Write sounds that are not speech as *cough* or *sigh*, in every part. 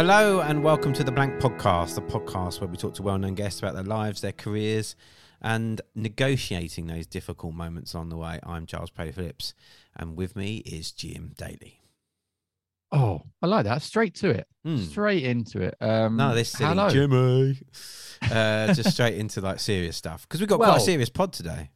Hello and welcome to the Blank Podcast, the podcast where we talk to well known guests about their lives, their careers, and negotiating those difficult moments on the way. I'm Charles Paley Phillips, and with me is Jim Daly. Oh, I like that. Straight to it. Hmm. Straight into it. Um, No, this silly hello. Jimmy. Uh, just straight into like serious stuff because we've got quite a serious pod today.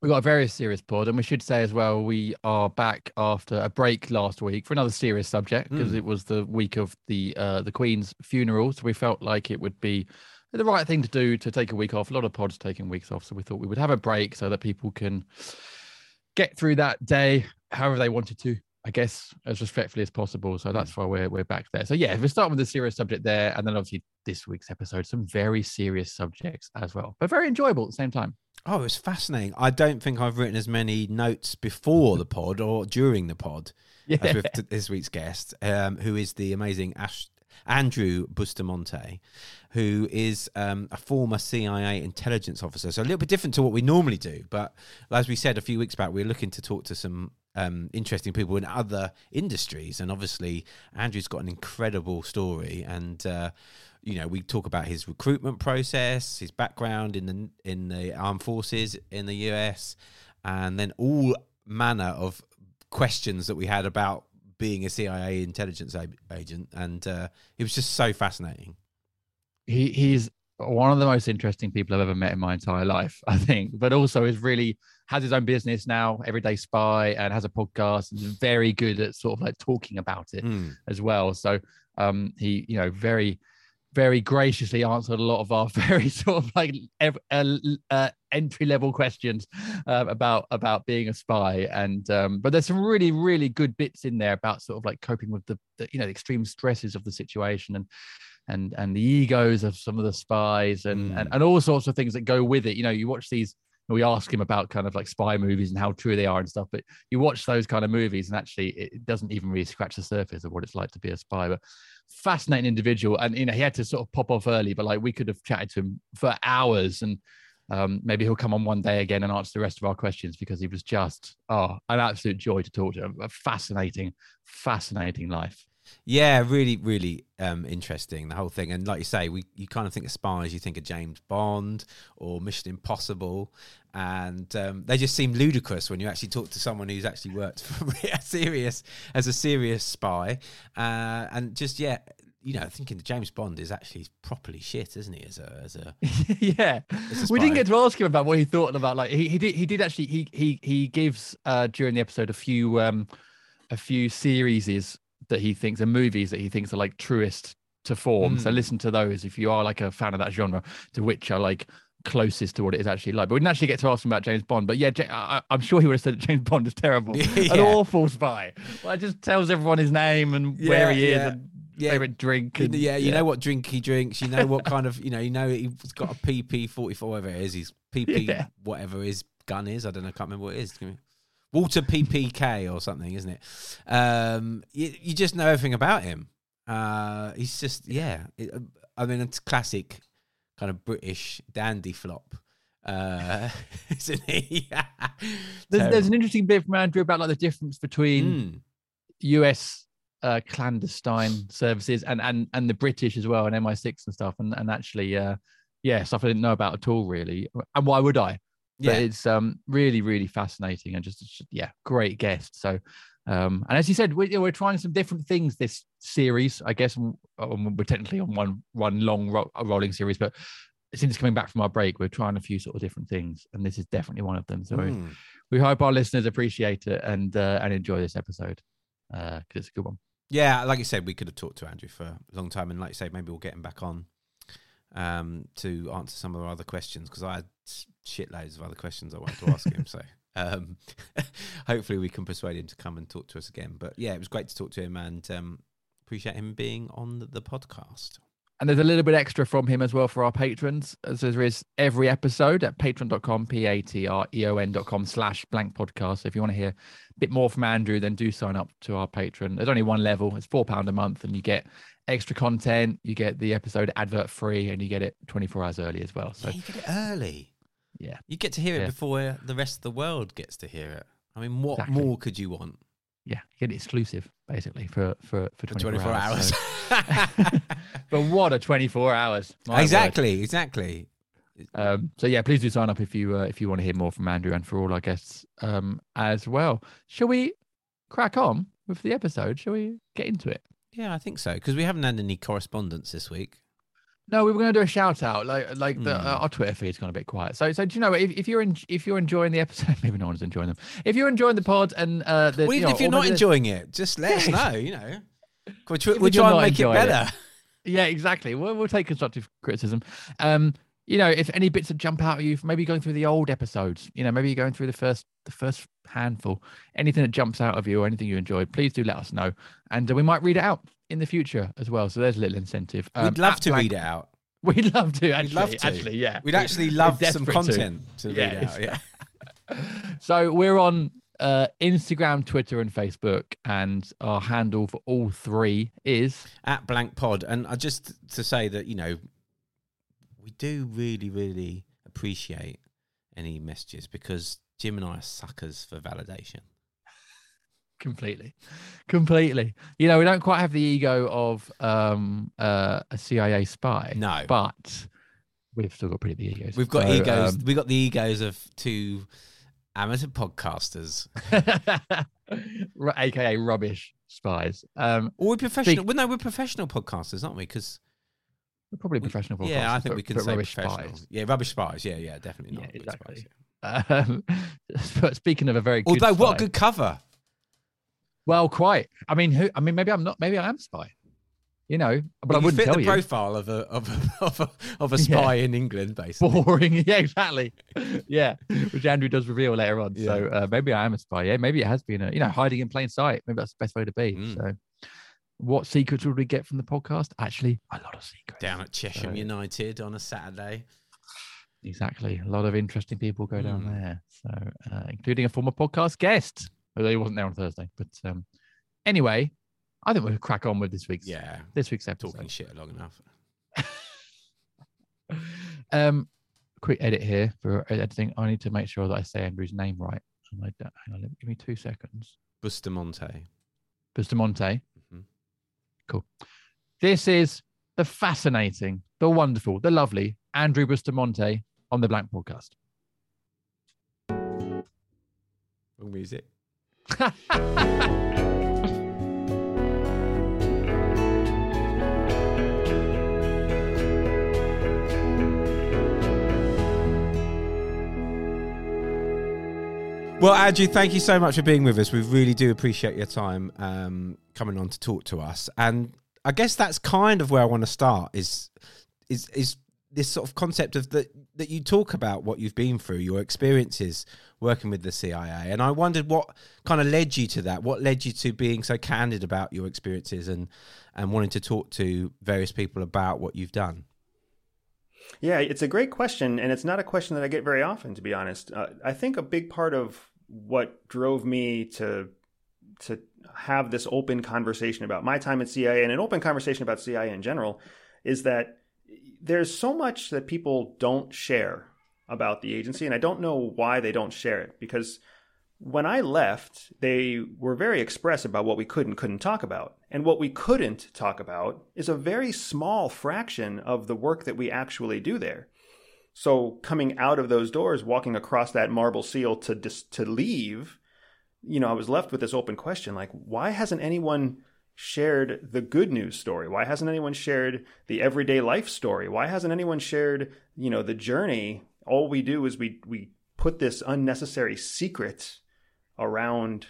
We've got a very serious pod, and we should say as well, we are back after a break last week for another serious subject because Mm. it was the week of the uh, the Queen's funeral. So we felt like it would be the right thing to do to take a week off. A lot of pods taking weeks off, so we thought we would have a break so that people can get through that day however they wanted to. I guess as respectfully as possible. So that's why we're we're back there. So yeah, if we start with the serious subject there, and then obviously this week's episode, some very serious subjects as well, but very enjoyable at the same time. Oh, it was fascinating. I don't think I've written as many notes before the pod or during the pod *laughs* Yeah. as with t- this week's guest, um, who is the amazing Ash- Andrew Bustamante, who is um, a former CIA intelligence officer. So a little bit different to what we normally do. But as we said a few weeks back, we are looking to talk to some um, interesting people in other industries. And obviously, Andrew's got an incredible story. And, uh, you know, we talk about his recruitment process, his background in the in the armed forces in the US, and then all manner of questions that we had about being a CIA intelligence agent, and uh, it was just so fascinating. he he's one of the most interesting people I've ever met in my entire life, *laughs* I think. But also is really has his own business now, Everyday Spy, and has a podcast and is very good at sort of like talking about it Mm. as well. So um he, you know, very very graciously answered a lot of our *laughs* very sort of like uh, uh, entry level questions uh, about about being a spy and um but there's some really really good bits in there about sort of like coping with the, the you know the extreme stresses of the situation and and and the egos of some of the spies and, and Mm. and all sorts of things that go with it you know you watch these we ask him about kind of like spy movies and how true they are and stuff but you watch those kind of movies and actually it doesn't even really scratch the surface of what it's like to be a spy but fascinating individual. And you know he had to sort of pop off early but like we could have chatted to him for hours and um, maybe he'll come on one day again and answer the rest of our questions because he was just oh an absolute joy to talk to a fascinating fascinating life. Yeah, really, really um, interesting the whole thing. And like you say, we you kind of think of spies, you think of James Bond or Mission Impossible, and um, they just seem ludicrous when you actually talk to someone who's actually worked *laughs* for a serious as a serious spy, uh, and just yeah. you know, thinking that James Bond is actually properly shit, isn't he? As a as a *laughs* yeah, As a we didn't get to ask him about what he thought about like he, he did he did actually he he he gives uh during the episode a few um a few series that he thinks and movies that he thinks are like truest to form. So Mm. listen to those if you are like a fan of that genre, to which are like closest to what it is actually like. But we didn't actually get to ask him about James Bond. But yeah, I, I'm sure he would have said that James Bond is terrible, *laughs* an awful spy. Well, it just tells everyone his name and where he is yeah. and Yeah. favorite drink. And, yeah, you know what drink he drinks. You know what kind of, you know, you know he's got a PP forty four, whatever it is. His PP, *laughs* Yeah. whatever his gun is. I don't know. I can't remember what it is. Walther PPK or something, isn't it? Um, you, you just know everything about him. Uh, he's just, yeah. It, I mean, it's classic kind of British dandy flop, uh, *laughs* isn't he? *laughs* There's, there's an interesting bit from Andrew about like the difference between Mm. US uh, clandestine services and and and the British as well and MI6 and stuff and and actually uh yeah stuff I didn't know about at all really and why would I but yeah. it's um really really fascinating and just just- yeah great guest so um and as you said we, we're trying some different things this series I guess um, we're technically on one one long ro- rolling series but since coming back from our break we're trying a few sort of different things and this is definitely one of them so Mm. we hope our listeners appreciate it and uh, and enjoy this episode because it's a good one Yeah, like you said, we could have talked to Andrew for a long time, and like you say, maybe we'll get him back on um, to answer some of our other questions because I had shitloads of other questions I wanted to ask him. So um, *laughs* hopefully we can persuade him to come and talk to us again. But yeah, it was great to talk to him and um, appreciate him being on the, the podcast. And there's a little bit extra from him as well for our patrons, as there is every episode at patron.com patreon.com, P A T R E O N.com slash blank podcast. So if you want to hear a bit more from Andrew, then do sign up to our patron. There's only one level, it's £4 a month, and you get extra content, you get the episode advert free, and you get it 24 hours early as well. So Yeah, you get it early. Yeah, You get to hear it Yeah. before the rest of the world gets to hear it. I mean, what Exactly. more could you want yeah, you get it exclusive basically for, for, for for 24, 24 hours? So- *laughs* but what a 24 hours. *laughs* my word. exactly, exactly. Um, so yeah, please do sign up if you uh, if you want to hear more from Andrew and for all our guests um, as well. Shall we crack on with the episode? Shall we get into it? Yeah, I think so because we haven't had any correspondence this week. No, we were going to do a shout out. Like like the, Hmm. uh, our Twitter feed's gone a bit quiet. So so do you know if, if you're in, if you're enjoying the episode, *laughs* maybe no one's enjoying them. If you're enjoying the pod and uh, the, well, you know, if you're not maybe the- enjoying it, just let us *laughs* know. You know, we'll, tr- we'll try and make it enjoying it. better. *laughs* Yeah, exactly. We'll, we'll take constructive criticism. Um, you know, if any bits that jump out at you, maybe going through the old episodes, you know, maybe you're going through the first the first handful, anything that jumps out of you or anything you enjoyed, please do let us know, and uh, we might read it out in the future as well. So there's a little incentive. Um, *laughs* We'd love to read it out. We'd love to. Actually, love to. Actually, yeah. We'd actually love some to. content to, Yeah, read out. Yeah. *laughs* So we're on uh, Instagram, Twitter, and Facebook, and our handle for all three is At Blank Pod. And I just to say that, you know, we do really, really appreciate any messages because Jim and I are suckers for validation. Completely completely you know we don't quite have the ego of um uh, a cia spy No. but we've still got pretty big egos We've got So, egos. um, We've got the egos of two amateur podcasters. *laughs* aka rubbish spies um Or we're professional. Speak- well, no, we're professional podcasters, aren't we? Because we're probably professional yeah, I think but- we can say rubbish professional. spies. Yeah, rubbish spies. Yeah, yeah, definitely not. good exactly. spies, yeah. *laughs* Um, but speaking of a very good Although, what a good cover! Well quite i mean who i mean maybe i'm not maybe i am a spy you know but i wouldn't fit tell the you profile of a of a *laughs* of a, of a Yeah. spy in England, basically. boring. *laughs* Yeah, exactly. Yeah, which Andrew does reveal later on. So uh, maybe I am a spy. Yeah, maybe it has been a you know hiding in plain sight. Maybe that's the best way to be. Mm. So, what secrets would we get from the podcast? Actually, a lot of secrets. Down at Chesham So- United on a Saturday. Exactly. A lot of interesting people go down Mm. there. So, uh, including a former podcast guest, although he wasn't there on Thursday. But um, anyway, I think we'll crack on with this week's Yeah, this week's episode. talking shit long enough. *laughs* Um, quick edit here for editing. I need to make sure that I say Andrew's name right. And I don't, hang on, let- give me two seconds. Bustamonte, Bustamante. Mhm. Cool. This is the fascinating, the wonderful, the lovely Andrew Bustamonte on the Blank Podcast. Music. *laughs* Well, Andrew, thank you so much for being with us. We really do appreciate your time um, coming on to talk to us. And I guess that's kind of where I want to start is is is this sort of concept of that that you talk about what you've been through, your experiences working with the CIA, and I wondered what kind of led you to that. What led you to being so candid about your experiences and and wanting to talk to various people about what you've done. Yeah, it's a great question, and it's not a question that I get very often, to be honest. Uh, I think a big part of what drove me to to have this open conversation about my time at CIA and an open conversation about CIA in general is that there's so much that people don't share about the agency, and I don't know why they don't share it because when I left, they were very express about what we could and couldn't talk about. And what we couldn't talk about is a very small fraction of the work that we actually do there. So coming out of those doors, walking across that marble seal to dis- to leave, you know, I was left with this open question like why hasn't anyone shared the good news story? Why hasn't anyone shared the everyday life story? Why hasn't anyone shared, you know, the journey? All we do is we we put this unnecessary secret around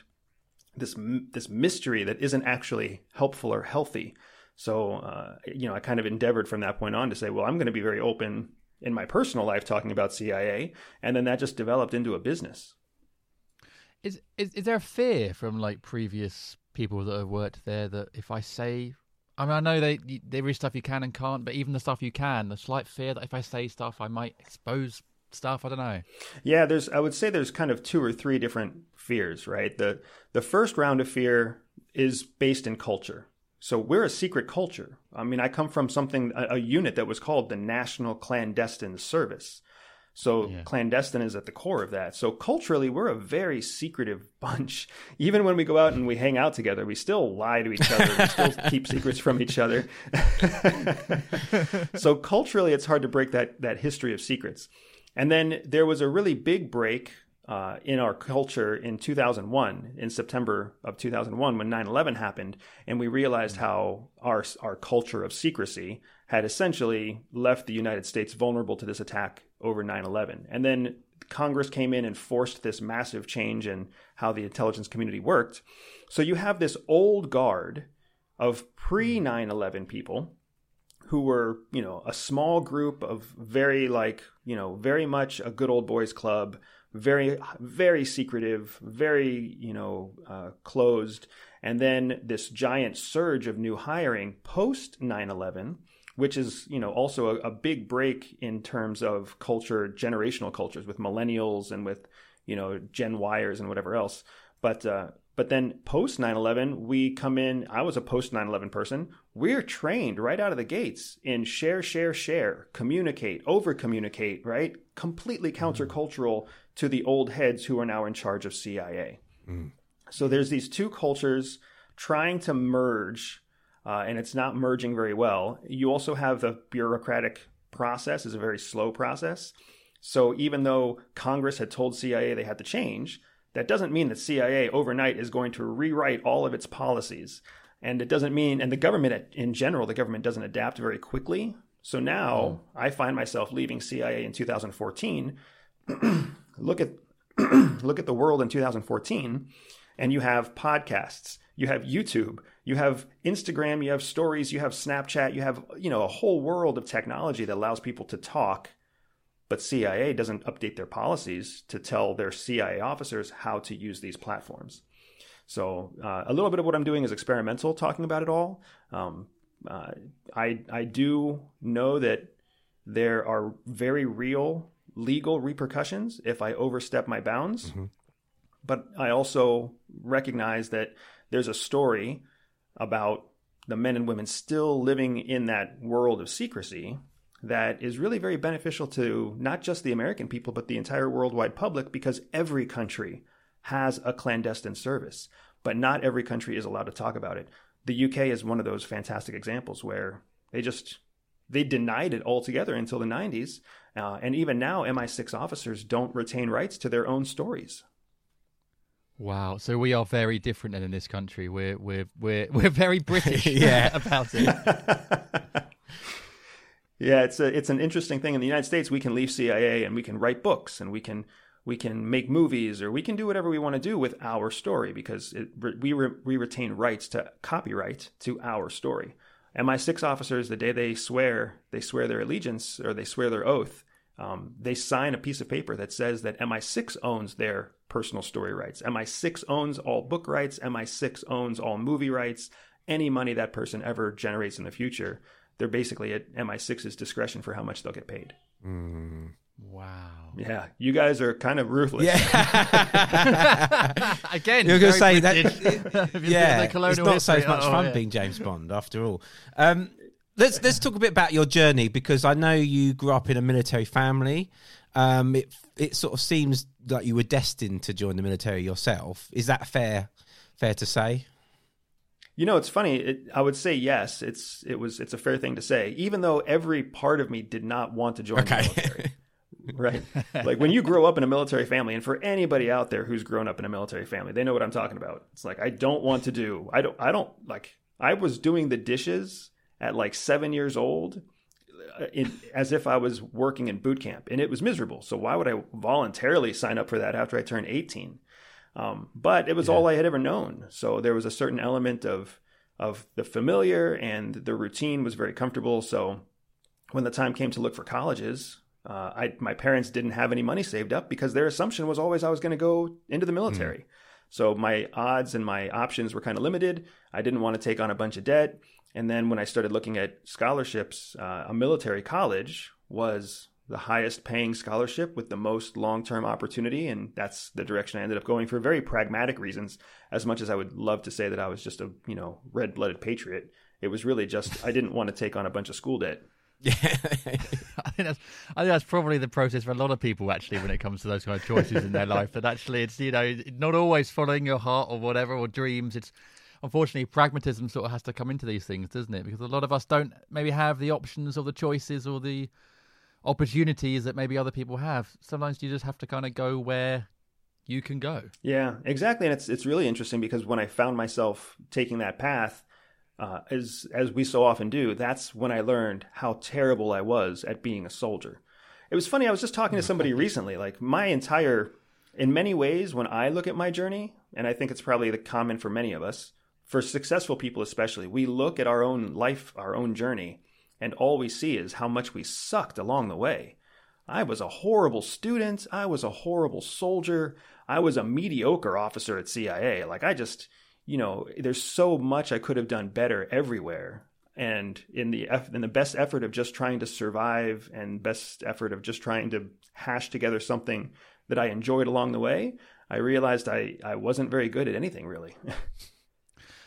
this this mystery that isn't actually helpful or healthy. So, uh, you know, I kind of endeavored from that point on to say, well, I'm going to be very open in my personal life talking about CIA, and then that just developed into a business. Is is is there a fear from like previous people that have worked there that if I say, I mean, I know they there is stuff you can and can't, but even the stuff you can, the slight fear that if I say stuff, I might expose stuff. I don't know. Yeah, there's. I would say there's kind of two or three different fears, right? The the first round of fear is based in culture. So we're a secret culture. I mean, I come from something a, a unit that was called the National Clandestine Service. So yeah. clandestine is at the core of that. So culturally, we're a very secretive *laughs* bunch. Even when we go out and we hang out together, we still lie to each other. we still *laughs* keep secrets from each other. *laughs* so culturally, it's hard to break that that history of secrets. And then there was a really big break uh, in our culture in 2001, in September of 2001, when 9 11 happened, and we realized how our, our culture of secrecy had essentially left the United States vulnerable to this attack over 9 11. And then Congress came in and forced this massive change in how the intelligence community worked. So you have this old guard of pre 9 11 people who were, you know, a small group of very, like, you know, very much a good old boys club very very secretive, very you know uh, closed, and then this giant surge of new hiring post 9/11 which is you know also a, a, big break in terms of culture generational cultures with millennials and with you know gen yers and whatever else. But uh, but then post 9/11 we come in I was a post 9/11 person. We're trained right out of the gates in share share share communicate over communicate right? Completely mm-hmm. To the old heads who are now in charge of CIA. Mm. So there's these two cultures trying to merge, uh, and it's not merging very well. You also have the bureaucratic process is a very slow process. So even though Congress had told CIA they had to change, that doesn't mean that CIA overnight is going to rewrite all of its policies. And it doesn't mean, and the government in general, the government doesn't adapt very quickly. So now mm. I find myself leaving CIA in 2014 *clears throat* look at *clears throat* look at the world in 2014 and you have podcasts you have youtube you have instagram you have stories you have snapchat you have you know a whole world of technology that allows people to talk but cia doesn't update their policies to tell their cia officers how to use these platforms. So uh, a little bit of what i'm doing is experimental talking about it all. Um, uh, I, I do know that there are very real legal repercussions if I overstep my bounds. Mm-hmm. But I also recognize that there's a story about the men and women still living in that world of secrecy that is really very beneficial to not just the American people, but the entire worldwide public because every country has a clandestine service, but not every country is allowed to talk about it. The UK is one of those fantastic examples where they just they denied it altogether until the 90s. Uh, and even now, MI6 officers don't retain rights to their own stories. Wow. So we are very different than in this country. We're we're we're *laughs* we're very British *laughs* yeah. *laughs* about it. yeah, it's a it's an interesting thing. In the United States, we can leave CIA and we can write books and we can we can make movies or we can do whatever we want to do with our story because it, we, re, we retain rights to copyright to our story. MI6 officers, the day they swear, they swear their allegiance or they swear their oath, um, they sign a piece of paper that says that MI6 owns their personal story rights. MI6 owns all book rights. MI6 owns all movie rights. Any money that person ever generates in the future, they're basically at MI6's discretion for how much they'll get paid. Wow. Yeah, you guys are kind of ruthless. Yeah. *laughs* Again, You're going to say that. British. *laughs* If you look yeah, at the it's colonial not so much oh, fun yeah. being James Bond after all. Um, let's let's talk a bit about your journey because I know you grew up in a military family. Um, it it sort of seems like you were destined to join the military yourself. Is that fair? Fair to say? You know, it's funny. It, I would say yes. It's it was it's a fair thing to say, even though every part of me did not want to join the military. *laughs* right? *laughs* Like when you grow up in a military family, and for anybody out there who's grown up in a military family, they know what I'm talking about. It's like I don't want to do. I don't. I don't like. I was doing the dishes at like seven years old, uh, in, as if I was working in boot camp, and it was miserable. So why would I voluntarily sign up for that after I turned 18? Um, but it was all I had ever known. So there was a certain element of of the familiar, and the routine was very comfortable. So when the time came to look for colleges, uh, I, my parents didn't have any money saved up because their assumption was always I was going to go into the military. So my odds and my options were kind of limited. I didn't want to take on a bunch of debt. And then when I started looking at scholarships, uh, a military college was the highest paying scholarship with the most long term opportunity. And that's the direction I ended up going for very pragmatic reasons. As much as I would love to say that I was just a, you know, red blooded patriot, it was really just I didn't want to take on a bunch of school debt. *laughs* I think that's I think that's probably the process for a lot of people actually when it comes to those kind of choices in their *laughs* life. That actually it's you know not always following your heart or whatever or dreams. It's unfortunately pragmatism sort of has to come into these things, doesn't it? Because a lot of us don't maybe have the options or the choices or the opportunities that maybe other people have. Sometimes you just have to kind of go where you can go. Yeah, exactly. And it's it's really interesting because when I found myself taking that path, uh, as as we so often do, that's when I learned how terrible I was at being a soldier. It was funny. I was just talking to somebody *laughs* recently. Like my entire, in many ways, when I look at my journey, and I think it's probably the common for many of us, for successful people especially, we look at our own life, our own journey, and all we see is how much we sucked along the way. I was a horrible student. I was a horrible soldier. I was a mediocre officer at CIA. Like I just, you know, there's so much I could have done better everywhere. And in the eff- in the best effort of just trying to survive and best effort of just trying to hash together something that I enjoyed along the way, I realized I, I wasn't very good at anything really. *laughs*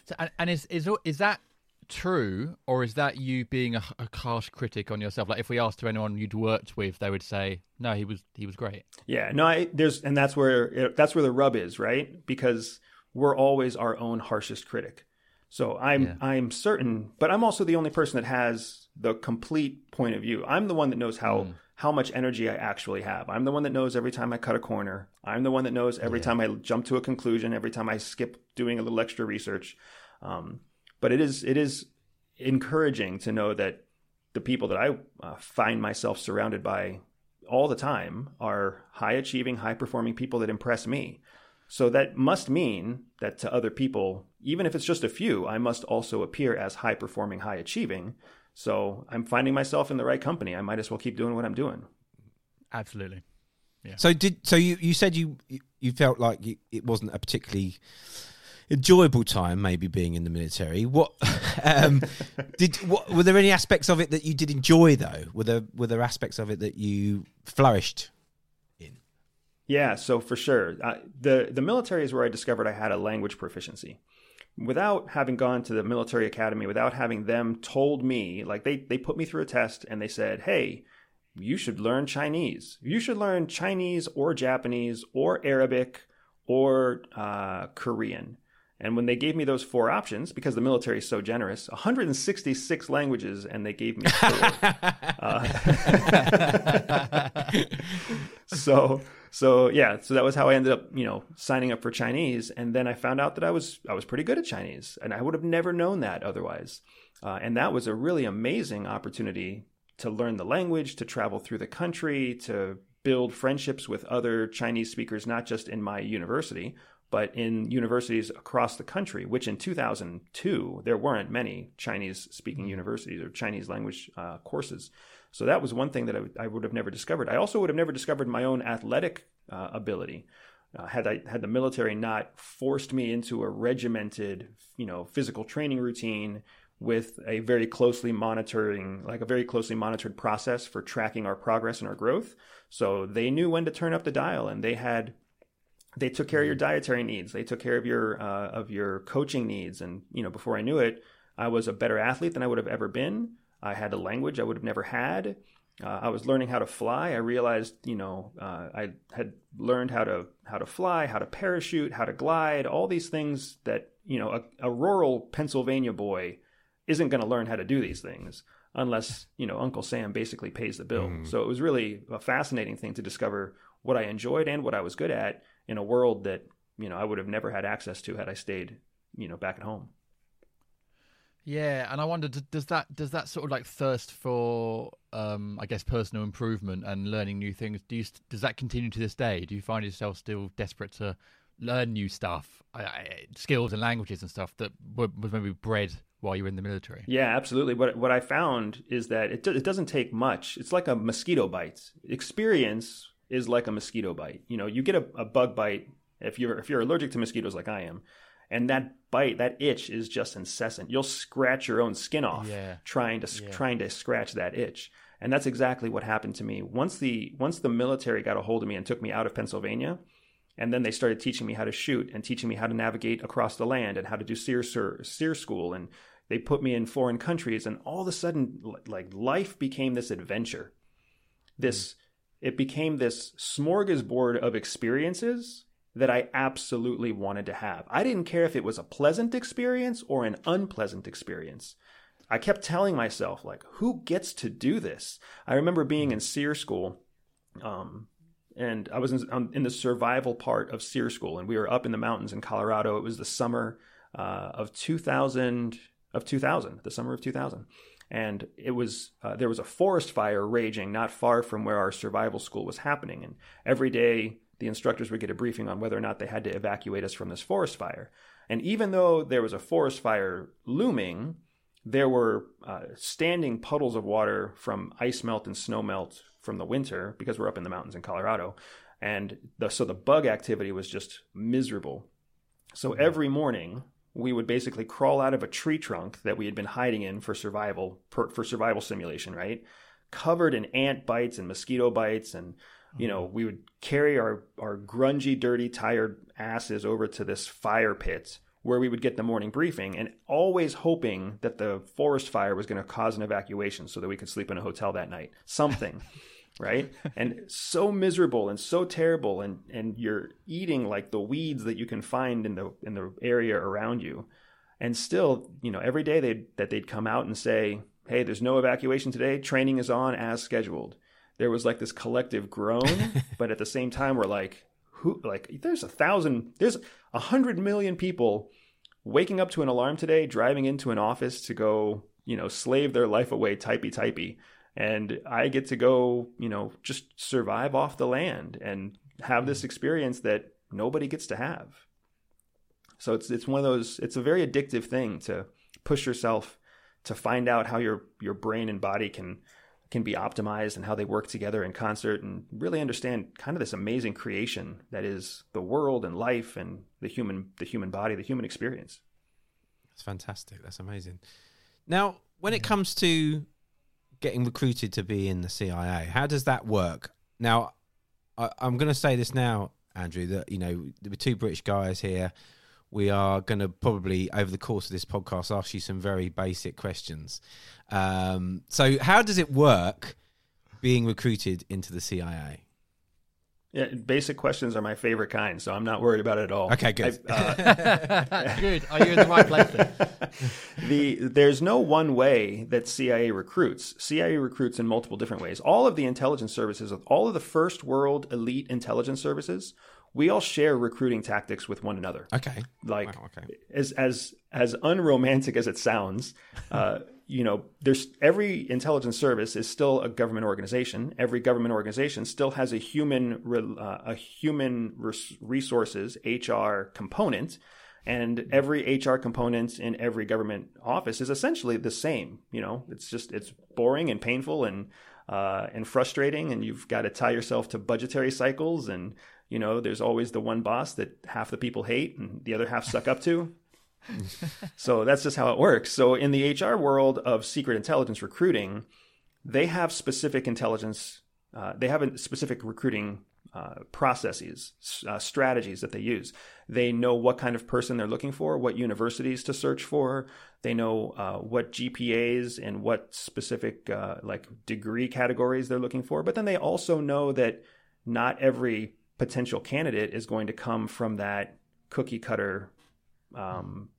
So, and, is is is that true, or is that you being a, a harsh critic on yourself? Like if we asked to anyone you'd worked with, they would say, "No, he was he was great." Yeah, no, I, there's, and that's where that's where the rub is, right? Because we're always our own harshest critic. So I'm Yeah. I'm certain, but I'm also the only person that has the complete point of view. I'm the one that knows how how much energy I actually have. I'm the one that knows every time I cut a corner. I'm the one that knows every time I jump to a conclusion, every time I skip doing a little extra research. Um, but it is it is encouraging to know that the people that I uh, find myself surrounded by all the time are high achieving, high performing people that impress me. So that must mean that to other people, even if it's just a few, I must also appear as high performing, high achieving. So I'm finding myself in the right company. I might as well keep doing what I'm doing. Absolutely. So did so you you said you you felt like you, it wasn't a particularly enjoyable time maybe being in the military what *laughs* um did what were there any aspects of it that you did enjoy though were there were there aspects of it that you flourished in Yeah, so for sure. Uh, the the military is where I discovered I had a language proficiency. Without having gone to the military academy, without having them told me, like they they put me through a test and they said, "Hey, you should learn Chinese. You should learn Chinese or Japanese or Arabic or uh, Korean." And when they gave me those four options, because the military is so generous, 166 languages, and they gave me four. *laughs* uh, *laughs* so so yeah so that was how i ended up you know signing up for chinese and then i found out that i was i was pretty good at chinese and i would have never known that otherwise uh, and that was a really amazing opportunity to learn the language to travel through the country to build friendships with other Chinese speakers, not just in my university, but in universities across the country, which in 2002, there weren't many Chinese speaking universities or Chinese language uh, courses. So that was one thing that I, I, would have never discovered. I also would have never discovered my own athletic uh, ability. Uh, had I had the military not forced me into a regimented, you know, physical training routine with a very closely monitoring, like a very closely monitored process for tracking our progress and our growth. So they knew when to turn up the dial, and they had they took care of your dietary needs. They took care of your uh, of your coaching needs, and you know, before I knew it, I was a better athlete than I would have ever been. I had a language I would have never had. Uh, I was learning how to fly. I realized, you know, uh, I had learned how to how to fly, how to parachute, how to glide, all these things that you know a, a rural Pennsylvania boy isn't going to learn how to do these things unless you know Uncle Sam basically pays the bill. Mm. So it was really a fascinating thing to discover what I enjoyed and what I was good at in a world that you know I would have never had access to had I stayed you know back at home. Yeah, and I wonder does that does that sort of like thirst for um, I guess personal improvement and learning new things do you does that continue to this day? Do you find yourself still desperate to learn new stuff, skills and languages and stuff that was maybe bred while you were in the military? Yeah, absolutely. What what I found is that it it doesn't take much. It's like a mosquito bite. Experience is like a mosquito bite. You know, you get a, a bug bite if you're if you're allergic to mosquitoes like I am, and that bite, that itch is just incessant. You'll scratch your own skin off yeah. trying to yeah. trying to scratch that itch. And that's exactly what happened to me. Once the once the military got a hold of me and took me out of Pennsylvania, and then they started teaching me how to shoot and teaching me how to navigate across the land and how to do SERE, SERE school and they put me in foreign countries and all of a sudden like life became this adventure. This mm. it became this smorgasbord of experiences that I absolutely wanted to have. I didn't care if it was a pleasant experience or an unpleasant experience. I kept telling myself, like, who gets to do this? I remember being in SERE school, um, and I was in, um, in, the survival part of SERE school, and we were up in the mountains in Colorado. It was the summer uh, of 2000, of 2000, the summer of 2000 and it was uh, there was a forest fire raging not far from where our survival school was happening and every day the instructors would get a briefing on whether or not they had to evacuate us from this forest fire. And even though there was a forest fire looming there were uh, standing puddles of water from ice melt and snow melt from the winter because we're up in the mountains in Colorado. And the, so the bug activity was just miserable. So every morning we would basically crawl out of a tree trunk that we had been hiding in for survival per, for survival simulation, right? Covered in ant bites and mosquito bites and you know, we would carry our our grungy, dirty, tired asses over to this fire pit where we would get the morning briefing and always hoping that the forest fire was going to cause an evacuation so that we could sleep in a hotel that night. Something. *laughs* right? and so miserable and so terrible and and you're eating like the weeds that you can find in the in the area around you. And still, you know, every day they that they'd come out and say, "Hey, there's no evacuation today. Training is on as scheduled." There was like this collective groan, *laughs* but at the same time we're like, who like there's a thousand there's a hundred million people waking up to an alarm today, driving into an office to go, you know, slave their life away typey typey and I get to go, you know, just survive off the land and have this hmm. experience that nobody gets to have. So it's it's one of those it's a very addictive thing to push yourself to find out how your your brain and body can can be optimized and how they work together in concert and really understand kind of this amazing creation that is the world and life and the human the human body, the human experience. That's fantastic. That's amazing. Now, when it comes to getting recruited to be in the CIA. How does that work? Now, I, am going to say this now, Andrew, that, you know, there were two British guys here. We are going to probably, over the course of this podcast, ask you some very basic questions. Um, so, how does it work being recruited into the CIA? Yeah, basic questions are my favorite kind, so I'm not worried about it at all. Okay, good. I, uh, *laughs* good. Are you in the right place? *laughs* the there's no one way that CIA recruits. CIA recruits in multiple different ways. All of the intelligence services, all of the first world elite intelligence services, we all share recruiting tactics with one another. Okay. Like wow, okay. as as as unromantic as it sounds, uh, *laughs* you know, there's every intelligence service is still a government organization. Every government organization still has a human uh, a human res- resources HR component, and every HR component in every government office is essentially the same. You know, it's just it's boring and painful and uh, and frustrating, and you've got to tie yourself to budgetary cycles, and you know, there's always the one boss that half the people hate and the other half suck up to. *laughs* so that's just how it works. So in the HR world of secret intelligence recruiting, they have specific intelligence. Uh, they have a specific recruiting uh, processes, uh, strategies that they use. They know what kind of person they're looking for, what universities to search for. They know uh, what GPAs and what specific uh, like degree categories they're looking for. But then they also know that not every potential candidate is going to come from that cookie cutter um,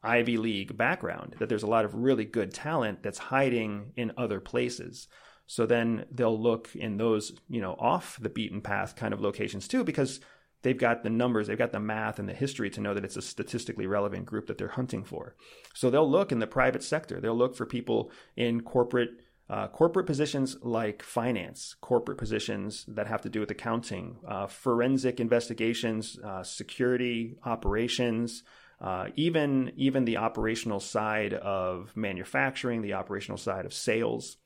Ivy League background, that there's a lot of really good talent that's hiding in other places. So then they'll look in those, you know, off the beaten path kind of locations too, because they've got the numbers, they've got the math and the history to know that it's a statistically relevant group that they're hunting for. So they'll look in the private sector. They'll look for people in corporate uh, corporate positions like finance, corporate positions that have to do with accounting, uh, forensic investigations, uh, security operations, uh, even even the operational side of manufacturing, the operational side of sales.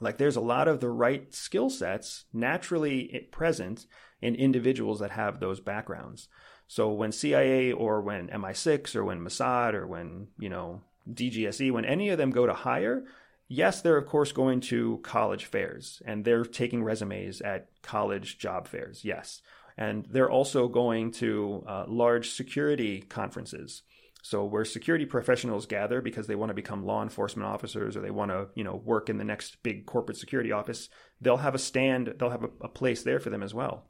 Like there's a lot of the right skill sets naturally present in individuals that have those backgrounds. So when CIA or when MI6 or when Mossad or when you know DGSE, when any of them go to hire, yes, they're of course going to college fairs and they're taking resumes at college job fairs. Yes. And they're also going to uh, large security conferences. So where security professionals gather because they want to become law enforcement officers or they want to, you know, work in the next big corporate security office, they'll have a stand, they'll have a, a place there for them as well.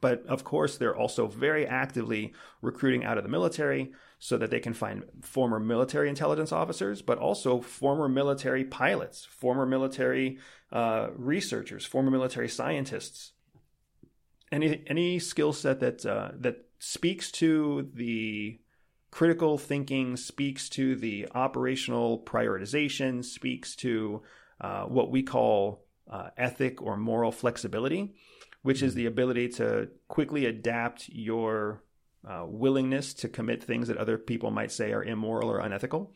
But of course, they're also very actively recruiting out of the military so that they can find former military intelligence officers, but also former military pilots, former military uh, researchers, former military scientists. Any any skill set that uh, that speaks to the critical thinking, speaks to the operational prioritization, speaks to uh, what we call uh, ethic or moral flexibility which is the ability to quickly adapt your uh, willingness to commit things that other people might say are immoral or unethical.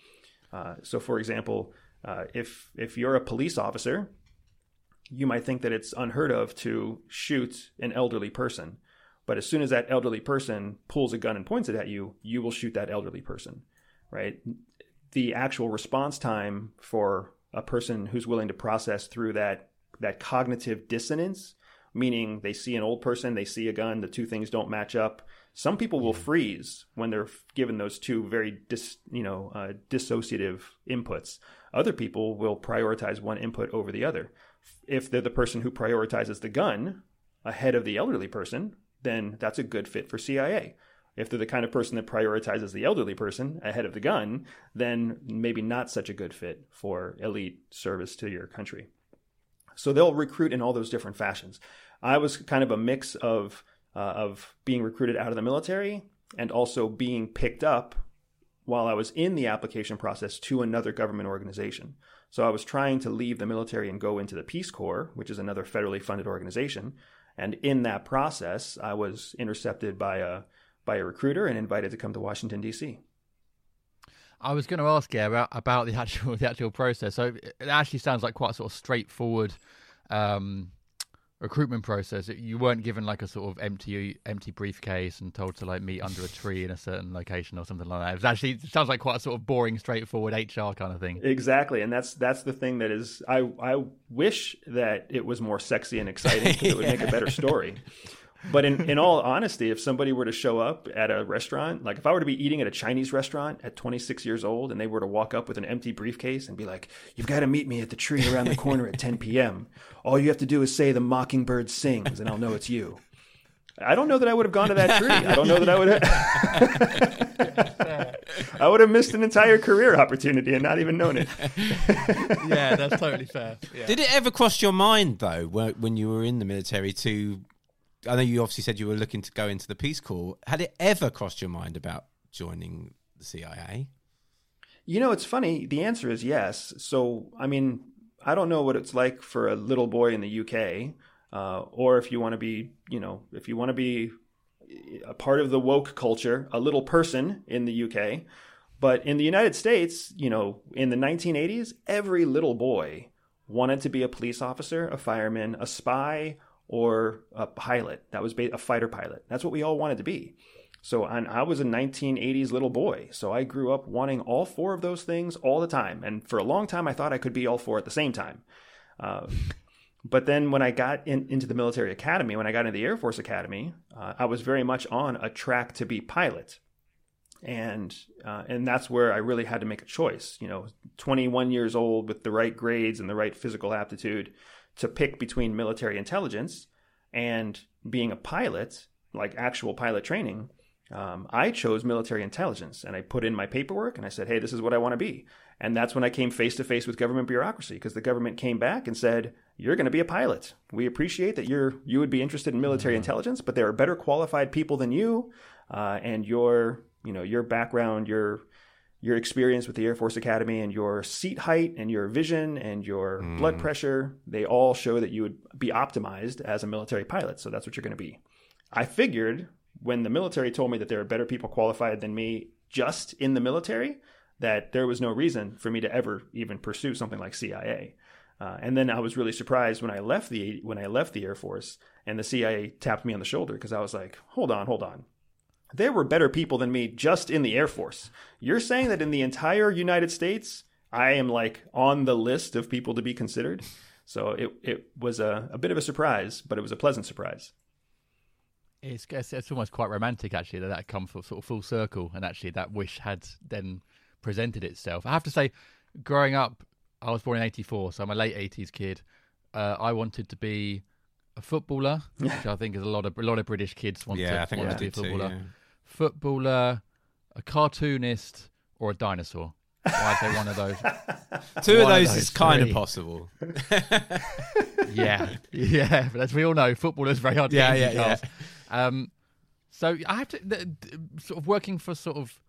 Uh, so, for example, uh, if if you're a police officer, you might think that it's unheard of to shoot an elderly person, but as soon as that elderly person pulls a gun and points it at you, you will shoot that elderly person, right? The actual response time for a person who's willing to process through that that cognitive dissonance meaning they see an old person, they see a gun, the two things don't match up. Some people will freeze when they're given those two very dis, you know uh, dissociative inputs. Other people will prioritize one input over the other. If they're the person who prioritizes the gun ahead of the elderly person, then that's a good fit for CIA. If they're the kind of person that prioritizes the elderly person ahead of the gun, then maybe not such a good fit for elite service to your country. So they'll recruit in all those different fashions. I was kind of a mix of uh, of being recruited out of the military and also being picked up while I was in the application process to another government organization. So I was trying to leave the military and go into the Peace Corps, which is another federally funded organization. And in that process, I was intercepted by a by a recruiter and invited to come to Washington D.C. I was going to ask you about about the actual *laughs* the actual process. So it actually sounds like quite a sort of straightforward um, recruitment process. You weren't given like a sort of empty empty briefcase and told to like meet under a tree in a certain location or something like that. It was actually it sounds like quite a sort of boring, straightforward HR kind of thing. Exactly, and that's that's the thing that is. I I wish that it was more sexy and exciting because it would make a better story. *laughs* But in, in all honesty, if somebody were to show up at a restaurant, like if I were to be eating at a Chinese restaurant at 26 years old and they were to walk up with an empty briefcase and be like, You've got to meet me at the tree around the corner at 10 p.m., all you have to do is say the mockingbird sings and I'll know it's you. I don't know that I would have gone to that tree. I don't know that I would have. *laughs* I would have missed an entire career opportunity and not even known it. *laughs* yeah, that's totally fair. Yeah. Did it ever cross your mind though, when you were in the military, to I know you obviously said you were looking to go into the Peace Corps. Had it ever crossed your mind about joining the CIA? You know, it's funny. The answer is yes. So, I mean, I don't know what it's like for a little boy in the UK, uh, or if you want to be, you know, if you want to be a part of the woke culture, a little person in the UK. But in the United States, you know, in the 1980s, every little boy wanted to be a police officer, a fireman, a spy, or a pilot. That was a fighter pilot. That's what we all wanted to be. So I was a 1980s little boy. So I grew up wanting all four of those things all the time. And for a long time, I thought I could be all four at the same time. Uh, but then when I got in, into the military academy, when I got into the Air Force Academy, uh, I was very much on a track to be pilot. And uh, and that's where I really had to make a choice. You know, 21 years old with the right grades and the right physical aptitude to pick between military intelligence and being a pilot, like actual pilot training um, I chose military intelligence and I put in my paperwork and I said, hey, this is what I want to be. And that's when I came face to face with government bureaucracy because the government came back and said, you're going to be a pilot. We appreciate that you're you would be interested in military mm-hmm. intelligence, but there are better qualified people than you, uh, and your you know your background, your your experience with the Air Force Academy, and your seat height, and your vision, and your mm. blood pressure, they all show that you would be optimized as a military pilot. So that's what you're going to be. I figured when the military told me that there are better people qualified than me just in the military, that there was no reason for me to ever even pursue something like CIA. Uh, and then I was really surprised when I left the when I left the Air Force and the CIA tapped me on the shoulder because I was like, "Hold on, hold on. There were better people than me just in the Air Force. You're saying that in the entire United States, I am like on the list of people to be considered." So it it was a, a bit of a surprise, but it was a pleasant surprise it's, it's almost quite romantic actually that that come full, sort of full circle and actually that wish had then presented itself. I have to say, growing up, I was born in '84, so I'm a late '80s kid. Uh, I wanted to be a footballer, *laughs* which I think is a lot of a lot of British kids want yeah, to, I think want to be a footballer. Too, yeah. Footballer, a cartoonist, or a dinosaur. I'd say one of those. *laughs* Two of those, those is kind of possible. *laughs* yeah, yeah. But as we all know, football is very hard. To Yeah, get yeah, into. Um, so I have to the, the, sort of working for sort of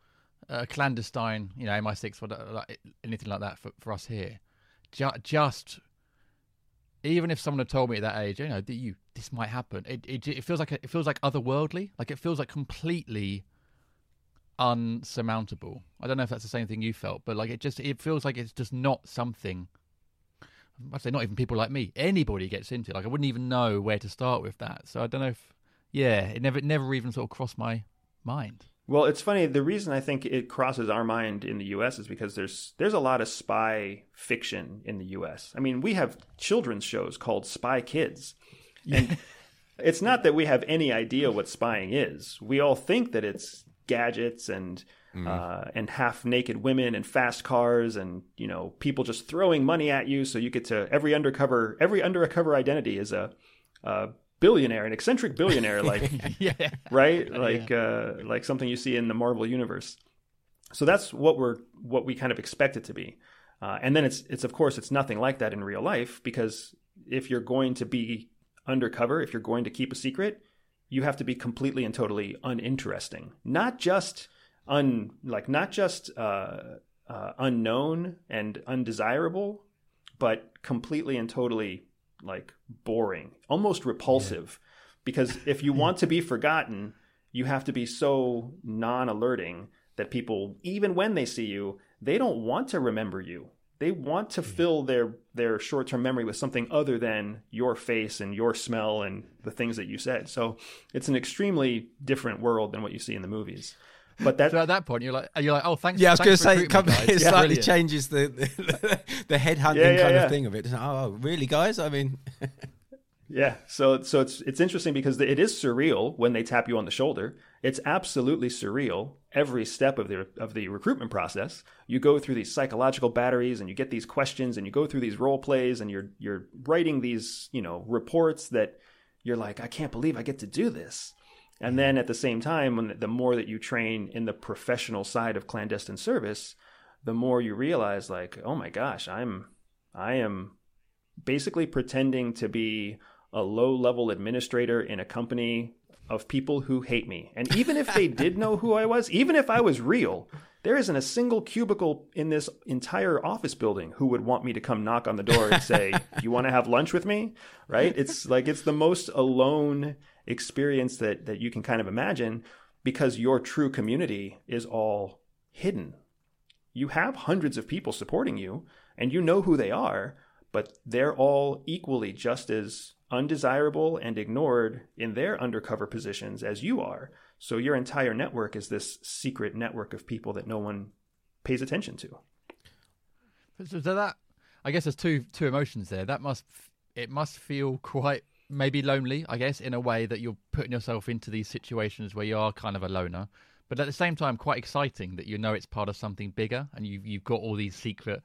uh, clandestine, you know, MI6, or like, anything like that for, for us here. Ju- just even if someone had told me at that age, you know, that you this might happen, it it, it feels like it feels like otherworldly, like it feels like completely unsurmountable. I don't know if that's the same thing you felt, but like it just it feels like it's just not something. I'd say not even people like me. Anybody gets into it. Like I wouldn't even know where to start with that. So I don't know if yeah, it never never even sort of crossed my mind. Well, it's funny. The reason I think it crosses our mind in the U.S. is because there's there's a lot of spy fiction in the U.S. I mean, we have children's shows called Spy Kids, and *laughs* it's not that we have any idea what spying is. We all think that it's gadgets and uh, and half naked women and fast cars and you know people just throwing money at you. So you get to every undercover every undercover identity is a, a billionaire, an eccentric billionaire, *laughs* like yeah, right, like uh, like something you see in the Marvel universe. So that's what we're what we kind of expect it to be. Uh, and then it's it's of course it's nothing like that in real life because if you're going to be undercover, if you're going to keep a secret, you have to be completely and totally uninteresting, not just un like not just uh, uh, unknown and undesirable, but completely and totally like boring, almost repulsive. Yeah. Because if you *laughs* want to be forgotten, you have to be so non alerting that people, even when they see you, they don't want to remember you. They want to fill their, their short term memory with something other than your face and your smell and the things that you said. So it's an extremely different world than what you see in the movies. But that, so at that point, you're like, you're like, oh, thanks. Yeah, I was going to say, come, it Yeah, slightly brilliant. changes the the, *laughs* the head hunting Yeah, yeah, kind yeah. of thing of it. Oh, oh, really, guys? I mean, *laughs* Yeah, so so it's it's interesting because it is surreal when they tap you on the shoulder. It's absolutely surreal every step of the of the recruitment process. You go through these psychological batteries and you get these questions and you go through these role plays and you're you're writing these, you know, reports that you're like, I can't believe I get to do this. And then at the same time, when the more that you train in the professional side of clandestine service, the more you realize like, oh my gosh, I'm I am basically pretending to be a low level administrator in a company of people who hate me. And even if they did know who I was, even if I was real, There isn't a single cubicle in this entire office building who would want me to come knock on the door and say, *laughs* "You want to have lunch with me?" Right? It's *laughs* like it's the most alone experience that that you can kind of imagine because your true community is all hidden. You have hundreds of people supporting you and you know who they are, but they're all equally just as undesirable and ignored in their undercover positions as you are. So your entire network is this secret network of people that no one pays attention to. So, that I guess there's two two emotions there. That must it must feel quite maybe lonely, I guess, in a way that you're putting yourself into these situations where you are kind of a loner, but at the same time quite exciting that you know it's part of something bigger and you you've got all these secret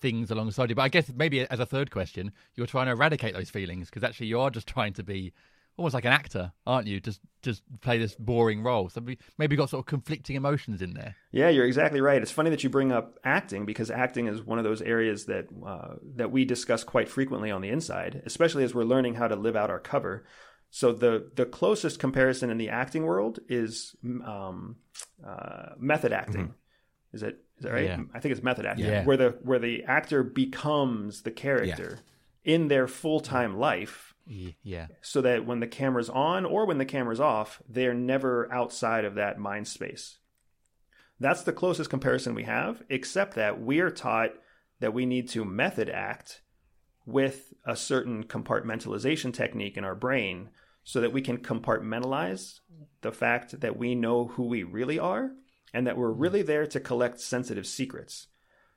things alongside you. But I guess maybe as a third question, you're trying to eradicate those feelings because actually you are just *laughs* trying to be almost like an actor, aren't you? Just just play this boring role. So maybe got sort of conflicting emotions in there. Yeah, you're exactly right. It's funny that you bring up acting because acting is one of those areas that uh, that we discuss quite frequently on the inside, especially as we're learning how to live out our cover. So the the closest comparison in the acting world is um, uh, method acting. Mm-hmm. Is it is that right? Yeah. I think it's method acting, yeah. where the where the actor becomes the character yeah. in their full time life yeah. So that when the camera's on or when the camera's off, they're never outside of that mind space. That's the closest comparison we have, except that we are taught that we need to method act with a certain compartmentalization technique in our brain so that we can compartmentalize the fact that we know who we really are and that we're mm-hmm. really there to collect sensitive secrets.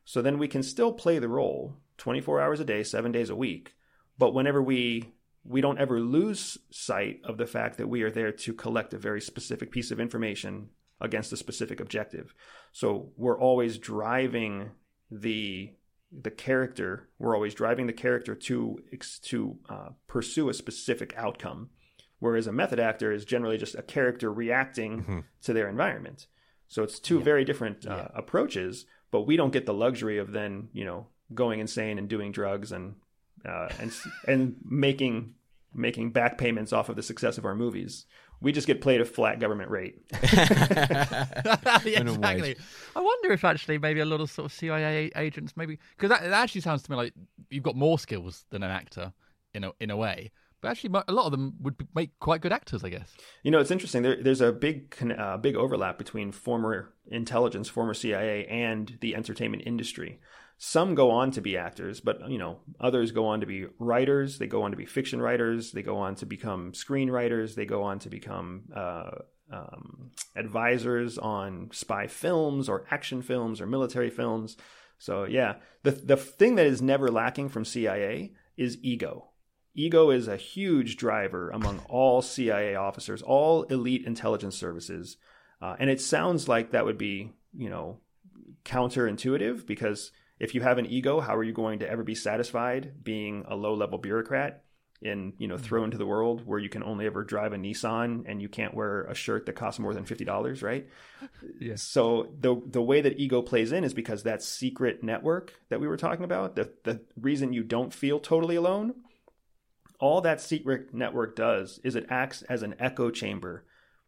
So then we can still play the role 24 hours a day, seven days a week. But whenever we we don't ever lose sight of the fact that we are there to collect a very specific piece of information against a specific objective. So we're always driving the the character. We're always driving the character to to uh, pursue a specific outcome, whereas a method actor is generally just a character reacting mm-hmm. to their environment. So it's two yeah. very different uh, yeah. approaches, but we don't get the luxury of then you know going insane and doing drugs and uh, and and making making back payments off of the success of our movies. We just get paid a flat government rate. *laughs* *laughs* yeah, exactly. I wonder if actually maybe a lot of sort of CIA agents maybe because that, that actually sounds to me like you've got more skills than an actor in a in a way. But actually, a lot of them would make quite good actors, I guess. You know, it's interesting. There, there's a big, uh, big overlap between former intelligence, former CIA, and the entertainment industry. Some go on to be actors, but you know, others go on to be writers. They go on to be fiction writers. They go on to become screenwriters. They go on to become uh, um, advisors on spy films or action films or military films. So yeah, the the thing that is never lacking from CIA is ego. Ego is a huge driver among all CIA officers, all elite intelligence services, uh, and it sounds like that would be you know counterintuitive because if you have an ego, how are you going to ever be satisfied being a low level bureaucrat and you know mm-hmm. thrown into the world where you can only ever drive a Nissan and you can't wear a shirt that costs more than fifty dollars, right? Yeah. So the the way that ego plays in is because that secret network that we were talking about, the the reason you don't feel totally alone, all that secret network does is it acts as an echo chamber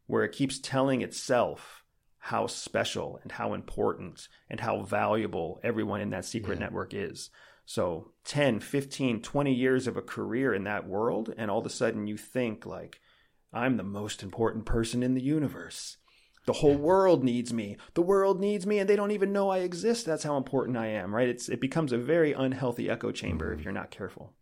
where it keeps telling itself how special and how important and how valuable everyone in that secret yeah. network is. So 10, 15, 20 years of a career in that world, and all of a sudden you think, like, I'm the most important person in the universe. The whole world needs me. The world needs me, and they don't even know I exist. That's how important I am, right? It's it becomes a very unhealthy echo chamber if mm-hmm. you're not careful.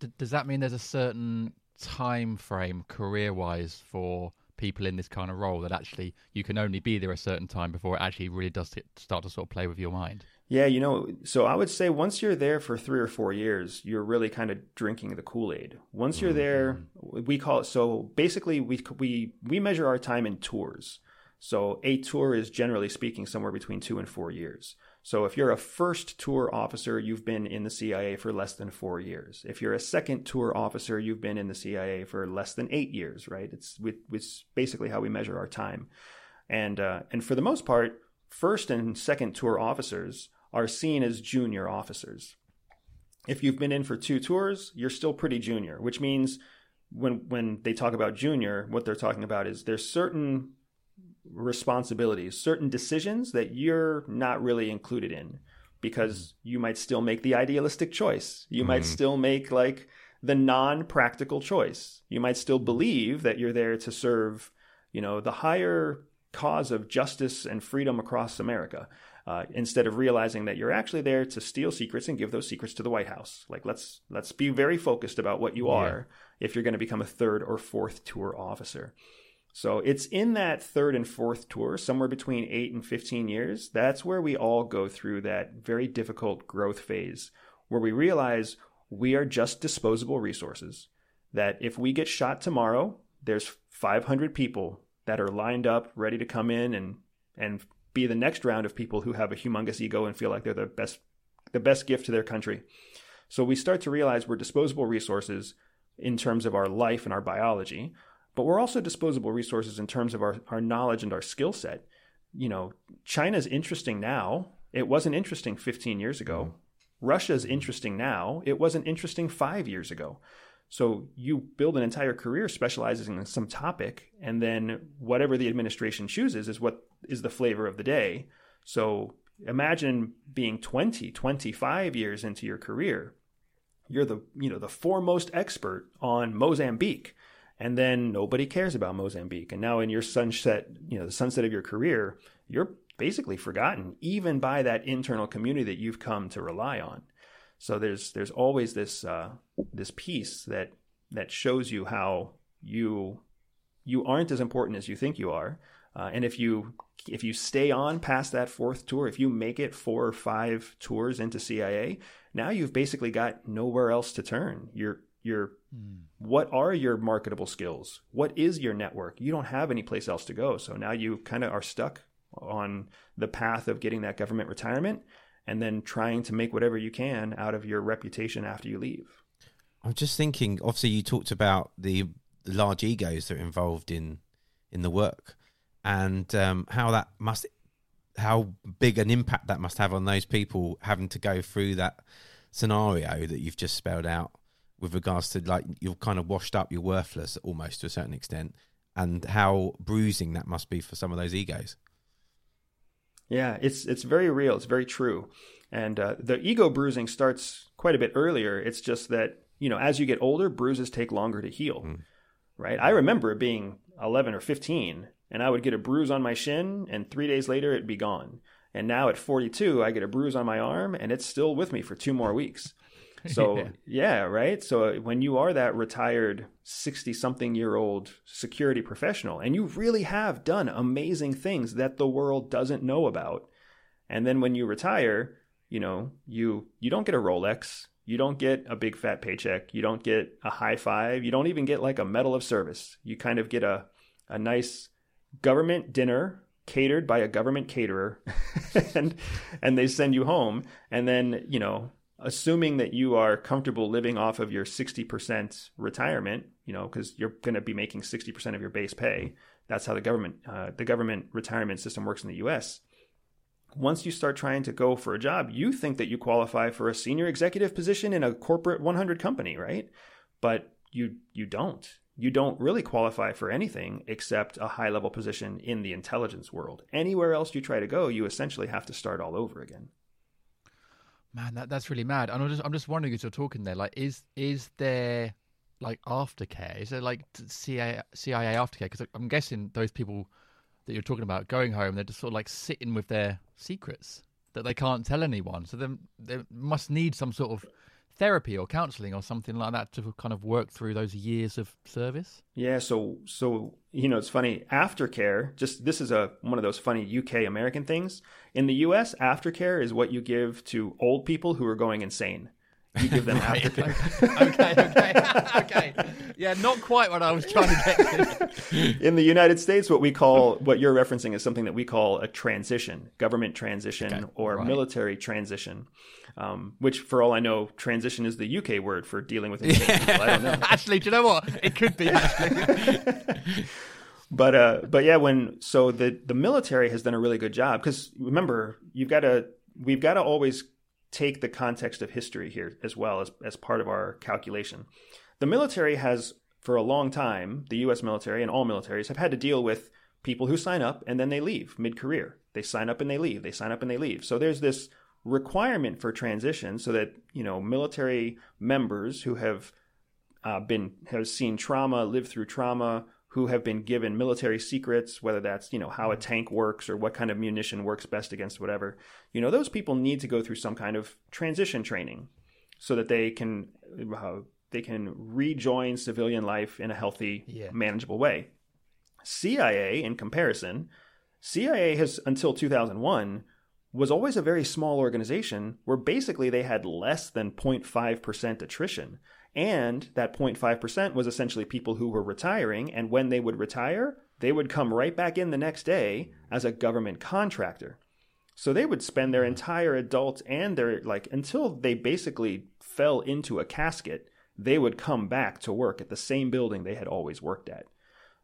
D- does that mean there's a certain time frame career wise for people in this kind of role that actually you can only be there a certain time before it actually really does start to sort of play with your mind. Yeah, you know, so I would say once you're there for three or four years, you're really kind of drinking the Kool Aid. Once you're there, mm-hmm. we call it so basically we we we measure our time in tours. So a tour is generally speaking somewhere between two and four years. So if you're a first tour officer, you've been in the CIA for less than four years. If you're a second tour officer, you've been in the CIA for less than eight years, right? It's, it's basically how we measure our time. And, uh, and for the most part, first and second tour officers are seen as junior officers. If you've been in for two tours, you're still pretty junior, which means when when they talk about junior, what they're talking about is there's certain responsibilities, certain decisions that you're not really included in because mm-hmm. you might still make the idealistic choice. You might mm-hmm. still make like the non-practical choice. You might still mm-hmm. believe that you're there to serve, you know, the higher cause of justice and freedom across America. Uh, instead of realizing that you're actually there to steal secrets and give those secrets to the White House, like let's let's be very focused about what you are if you're going to become a third or fourth tour officer. So it's in that third and fourth tour, somewhere between eight and 15 years. That's where we all go through that very difficult growth phase where we realize we are just disposable resources. That if we get shot tomorrow, there's 500 people that are lined up ready to come in and, and be the next round of people who have a humongous ego and feel like they're the best, the best gift to their country. So we start to realize we're disposable resources in terms of our life and our biology but we're also disposable resources in terms of our, our knowledge and our skill set. You know, China's interesting now. It wasn't interesting 15 years ago. Mm-hmm. Russia's interesting now. It wasn't interesting five years ago. So you build an entire career specializing in some topic, and then whatever the administration chooses is what is the flavor of the day. So imagine being 20, 25 years into your career. You're the, you know, the foremost expert on Mozambique and then nobody cares about Mozambique. And now in your sunset, you know, the sunset of your career, you're basically forgotten, even by that internal community that you've come to rely on. So there's there's always this uh, this piece that that shows you how you you aren't as important as you think you are. Uh, and if you if you stay on past that fourth tour, if you make it four or five tours into CIA, now you've basically got nowhere else to turn. You're you're mm. what are your marketable skills? What is your network? You don't have any place else to go. So now you kind of are stuck on the path of getting that government retirement and then trying to make whatever you can out of your reputation after you leave. I'm just thinking. Obviously, you talked about the, the large egos that are involved in in the work, and um, how that must, how big an impact that must have on those people having to go through that scenario that you've just spelled out with regards to like you're kind of washed up, you're worthless almost to a certain extent, and how bruising that must be for some of those egos. Yeah, it's it's very real. It's very true, and uh, the ego bruising starts quite a bit earlier. It's just that you know as you get older, bruises take longer to heal. Mm. Right? I remember being 11 or 15, and I would get a bruise on my shin, and three days later it'd be gone. And now at 42, I get a bruise on my arm, and it's still with me for two more weeks. *laughs* So yeah. yeah. right. So uh, when you are that retired 60 something year old security professional and you really have done amazing things that the world doesn't know about. And then when you retire, you know, you you don't get a Rolex, you don't get a big fat paycheck, you don't get a high five, you don't even get like a medal of service. You kind of get a a nice government dinner catered by a government caterer *laughs* and and they send you home and then you know assuming that you are comfortable living off of your 60% retirement, you know, because you're going to be making 60% of your base pay. That's how the government uh, the government retirement system works in the U.S. Once you start trying to go for a job, you think that you qualify for a senior executive position in a corporate 100 company, right? But you you don't. You don't really qualify for anything except a high level position in the intelligence world. Anywhere else you try to go, you essentially have to start all over again. Man, that, that's really mad. And I'm just I'm just wondering as you're talking there, like, is is there like aftercare? Is there like CIA CIA aftercare? Because I'm guessing those people that you're talking about going home, they're just sort of like sitting with their secrets that they can't tell anyone. So then they must need some sort of therapy or counseling or something like that to kind of work through those years of service? Yeah, so so you know it's funny aftercare just this is a one of those funny UK American things. In the US aftercare is what you give to old people who are going insane. You give them *laughs* aftercare. okay, okay, *laughs* okay. Yeah, not quite what I was trying to get to. *laughs* In the United States, what we call, what you're referencing is something that we call a transition, government transition okay, or right. military transition. Um, which, for all I know, transition is the UK word for dealing with *laughs* insane people. I don't know. *laughs* actually, do you know what? It could be actually. *laughs* but uh, but yeah, when so the the military has done a really good job because remember you've got to we've got to always take the context of history here as well as, as part of our calculation. The military has, for a long time, the US military and all militaries have had to deal with people who sign up and then they leave mid career. They sign up and they leave. They sign up and they leave. So there's this requirement for transition so that you know military members who have uh, been have seen trauma, lived through trauma, who have been given military secrets, whether that's you know how a tank works or what kind of munition works best against whatever. You know those people need to go through some kind of transition training so that they can uh, they can rejoin civilian life in a healthy, Yeah. manageable way. CIA, in comparison, CIA has until 2001 was always a very small organization where basically they had less than 0.5% attrition. And that 0.5% was essentially people who were retiring. And when they would retire, they would come right back in the next day as a government contractor. So they would spend their entire adult and their, like, until they basically fell into a casket, they would come back to work at the same building they had always worked at.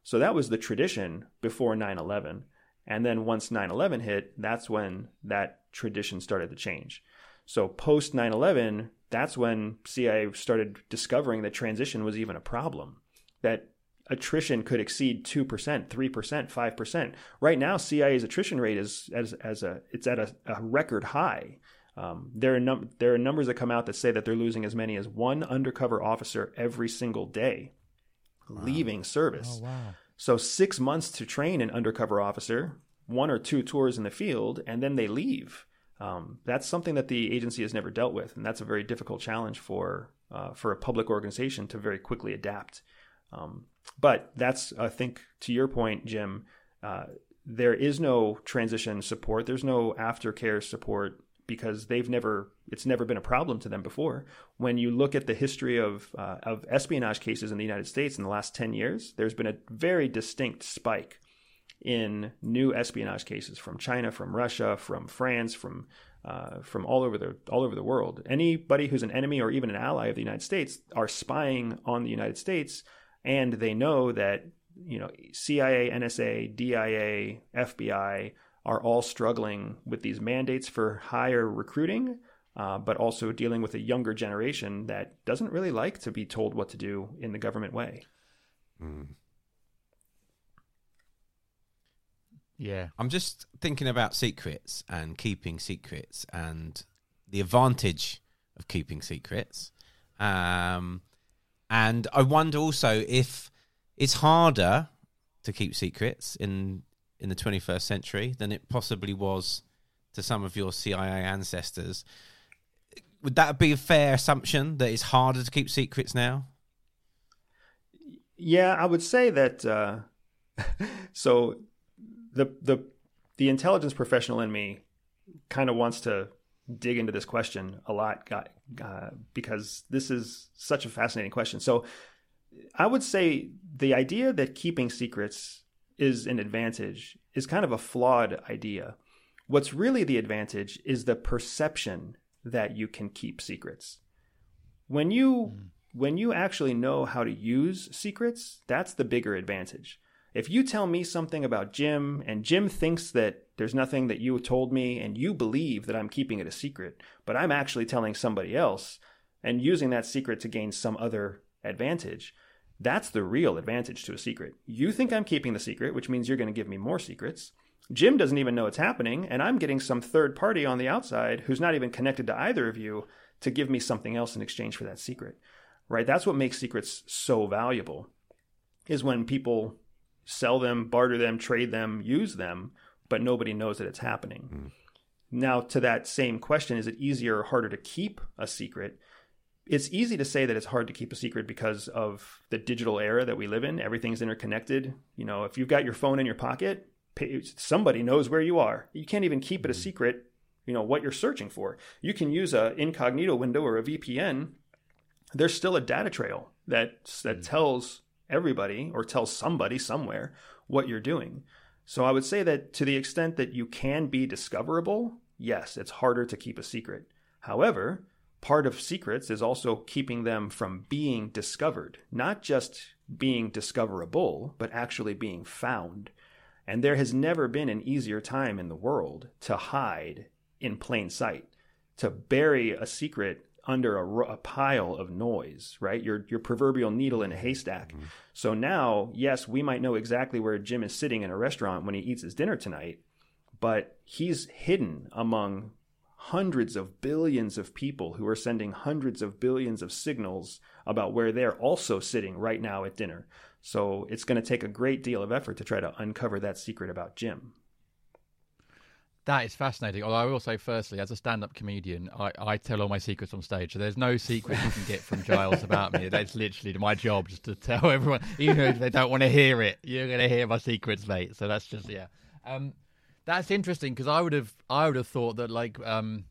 So that was the tradition before 9 11. And then once 9 11 hit, that's when that tradition started to change. So post 9 11, that's when CIA started discovering that transition was even a problem, that attrition could exceed 2%, 3%, 5%. Right now, CIA's attrition rate is as, as a, it's at a, a record high. Um, there, are num- there are numbers that come out that say that they're losing as many as one undercover officer every single day leaving service. Oh, wow. So six months to train an undercover officer, one or two tours in the field, and then they leave. Um, that's something that the agency has never dealt with, and that's a very difficult challenge for uh, for a public organization to very quickly adapt. Um, but that's, I think, to your point, Jim. Uh, there is no transition support. There's no aftercare support because they've never it's never been a problem to them before. When you look at the history of uh, of espionage cases in the United States in the last ten years, there's been a very distinct spike in new espionage cases from China, from Russia, from France, from uh, from all over the all over the world. Anybody who's an enemy or even an ally of the United States are spying on the United States, and they know that you know CIA, NSA, DIA, FBI are all struggling with these mandates for higher recruiting, uh, but also dealing with a younger generation that doesn't really like to be told what to do in the government way. Yeah. I'm just thinking about secrets and keeping secrets and the advantage of keeping secrets. Um, and I wonder also if it's harder to keep secrets in in the 21st century than it possibly was to some of your CIA ancestors. Would that be a fair assumption that it's harder to keep secrets now? Yeah, I would say that. Uh, *laughs* so, the the the intelligence professional in me kind of wants to dig into this question a lot, uh, because this is such a fascinating question. So, I would say the idea that keeping secrets is an advantage is kind of a flawed idea. What's really the advantage is the perception that you can keep secrets. When you hmm. when you actually know how to use secrets, that's the bigger advantage. If you tell me something about Jim and Jim thinks that there's nothing that you told me and you believe that I'm keeping it a secret, but I'm actually telling somebody else and using that secret to gain some other advantage, that's the real advantage to a secret. You think I'm keeping the secret, which means you're going to give me more secrets. Jim doesn't even know it's happening, and I'm getting some third party on the outside who's not even connected to either of you to give me something else in exchange for that secret. Right? That's what makes secrets so valuable. Is when people sell them, barter them, trade them, use them, but nobody knows that it's happening. Hmm. Now, to that same question, is it easier or harder to keep a secret? It's easy to say that it's hard to keep a secret because of the digital era that we live in. Everything's interconnected. You know, if you've got your phone in your pocket, somebody knows where you are. You can't even keep it a mm-hmm. secret, you know, what you're searching for. You can use a incognito window or a VPN. There's still a data trail that that mm-hmm. tells everybody or tells somebody somewhere what you're doing. So I would say that to the extent that you can be discoverable, yes, it's harder to keep a secret. However, part of secrets is also keeping them from being discovered, not just being discoverable, but actually being found. And there has never been an easier time in the world to hide in plain sight, to bury a secret under a, a pile of noise, right? Your your proverbial needle in a haystack. Mm-hmm. So now, yes, we might know exactly where Jim is sitting in a restaurant when he eats his dinner tonight, but he's hidden among hundreds of billions of people who are sending hundreds of billions of signals about where they're also sitting right now at dinner. So it's going to take a great deal of effort to try to uncover that secret about Jim. That is fascinating. Although I will say, firstly, as a stand-up comedian, I, I tell all my secrets on stage. So there's no secret you can get from Giles about me. That's literally my job, just to tell everyone, even if they don't want to hear it, you're going to hear my secrets, mate. So that's just yeah. Um, that's interesting because I would have I would have thought that like um,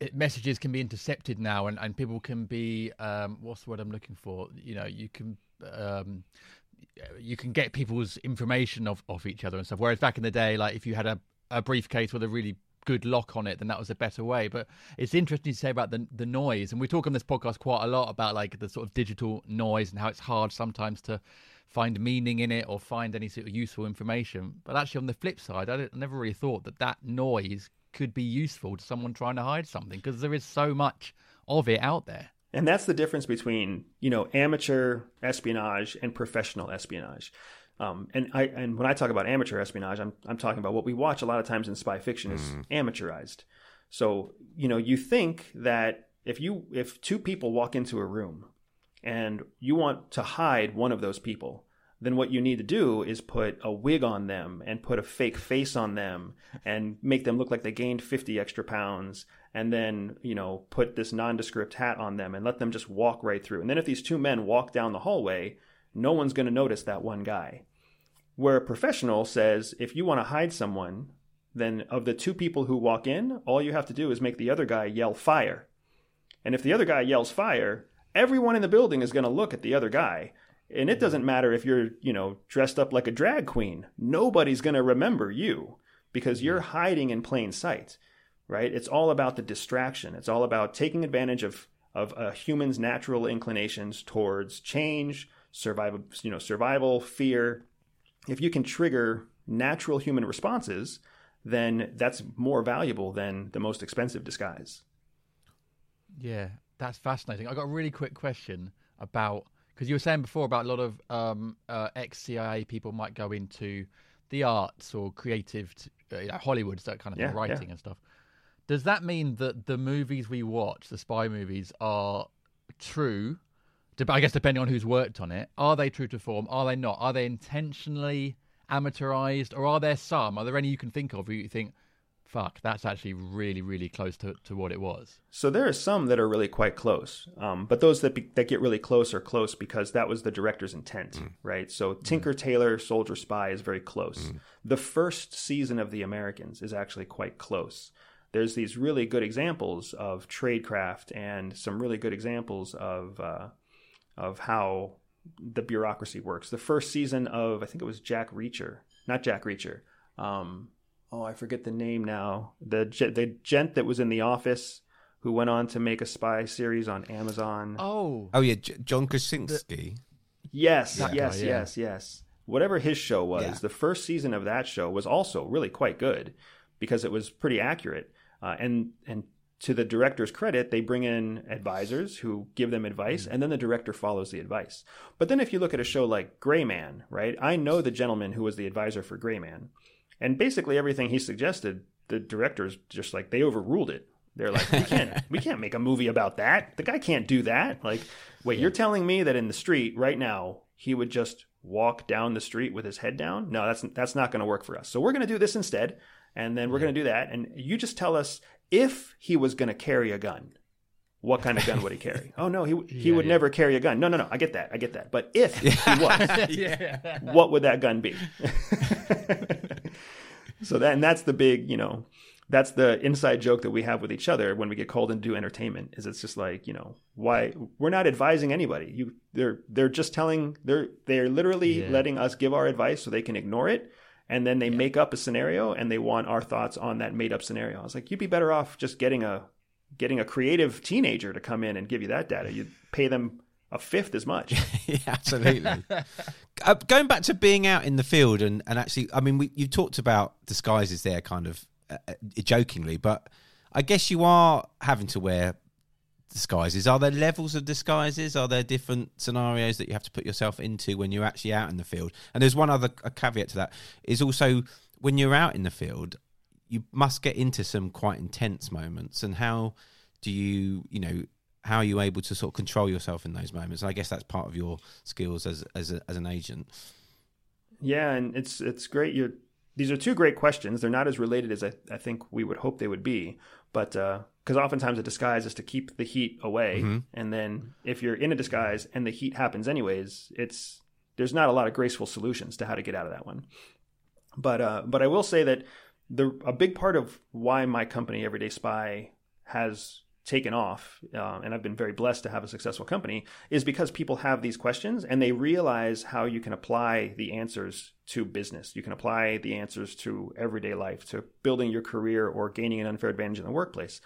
it, messages can be intercepted now, and, and people can be um, what's the word I'm looking for? You know, you can. Um, you can get people's information of, of each other and stuff. Whereas back in the day, like if you had a, a briefcase with a really good lock on it, then that was a better way. But it's interesting to say about the the noise, and we talk on this podcast quite a lot about like the sort of digital noise and how it's hard sometimes to find meaning in it or find any sort of useful information. But actually, on the flip side, I, I never really thought that that noise could be useful to someone trying to hide something because there is so much of it out there. And that's the difference between, you know, amateur espionage and professional espionage. Um, and I and when I talk about amateur espionage, I'm I'm talking about what we watch a lot of times in spy fiction is amateurized. So, you know, you think that if you if two people walk into a room and you want to hide one of those people, then what you need to do is put a wig on them and put a fake face on them and make them look like they gained 50 extra pounds and then, you know, put this nondescript hat on them and let them just walk right through. And then if these two men walk down the hallway, no one's going to notice that one guy. Where a professional says, if you want to hide someone, then of the two people who walk in, all you have to do is make the other guy yell fire. And if the other guy yells fire, everyone in the building is going to look at the other guy. And it doesn't matter if you're, you know, dressed up like a drag queen. Nobody's going to remember you because you're hiding in plain sight, right? It's all about the distraction. It's all about taking advantage of of a human's natural inclinations towards change, survival, you know, survival, fear. If you can trigger natural human responses, then that's more valuable than the most expensive disguise. Yeah, that's fascinating. I got a really quick question about because you were saying before about a lot of um, uh, ex CIA people might go into the arts or creative, uh, you know, Hollywood, that kind of Yeah, thing, yeah. writing and stuff. Does that mean that the movies we watch, the spy movies, are true? I guess depending on who's worked on it, are they true to form? Are they not? Are they intentionally amateurized, or are there some? Are there any you can think of where you think, "Fuck, that's actually really, really close to, to what it was"? So there are some that are really quite close, um, but those that be, that get really close are close because that was the director's intent, right? So Tinker Tailor Soldier Spy is very close. The first season of The Americans is actually quite close. There's these really good examples of tradecraft and some really good examples of uh, of how the bureaucracy works. The first season of I think it was Jack Reacher, not Jack Reacher. Um, oh, I forget the name now. The the gent that was in the office who went on to make a spy series on Amazon. Oh, Oh yeah, J- John Krasinski. yes, That yes, guy, yeah. yes, yes. Whatever his show was, Yeah. the first season of that show was also really quite good because it was pretty accurate. Uh, and and to the director's credit, they bring in advisors who give them advice, and then the director follows the advice. But then if you look at a show like Gray Man, right? I know the gentleman who was the advisor for Gray Man, and basically everything he suggested, the directors just like they overruled it. They're like, we can't, *laughs* we can't make a movie about that. The guy can't do that. Like, wait, you're telling me that in the street right now he would just walk down the street with his head down? No, that's that's not going to work for us. So we're going to do this instead, and then we're going to do that. And you just tell us if he was going to carry a gun, what kind of gun would he carry? *laughs* oh no, he he Yeah, would yeah. never carry a gun. No, no, no. I get that. I get that. But if he *laughs* was, what would that gun be? *laughs* so that and that's the big, you know, that's the inside joke that we have with each other when we get called in to do entertainment. Is it's just like, you know, why we're not advising anybody. You they're they're just telling they're they're literally Yeah. letting us give our advice so they can ignore it. And then they make up a scenario and they want our thoughts on that made up scenario. I was like, you'd be better off just getting a getting a creative teenager to come in and give you that data. You'd pay them a fifth as much. *laughs* yeah, absolutely. uh, going back to being out in the field and, and actually, I mean, we, you talked about disguises there, kind of uh, uh, jokingly, but I guess you are having to wear disguises. Are there levels of disguises? Are there different scenarios that you have to put yourself into when you're actually out in the field? And there's one other caveat to that is also when you're out in the field, you must get into some quite intense moments. And how do you, you know, how are you able to sort of control yourself in those moments? And I guess that's part of your skills as as a, as an agent. Yeah, and it's it's great. You're these are two great questions. They're not as related as I, I think we would hope they would be, but because uh, oftentimes a disguise is to keep the heat away, Mm-hmm. and then if you're in a disguise and the heat happens anyways, it's there's not a lot of graceful solutions to how to get out of that one. But uh, but I will say that the a big part of why my company Everyday Spy has taken off, uh, and I've been very blessed to have a successful company, is because people have these questions and they realize how you can apply the answers to business. You can apply the answers to everyday life, to building your career or gaining an unfair advantage in the workplace.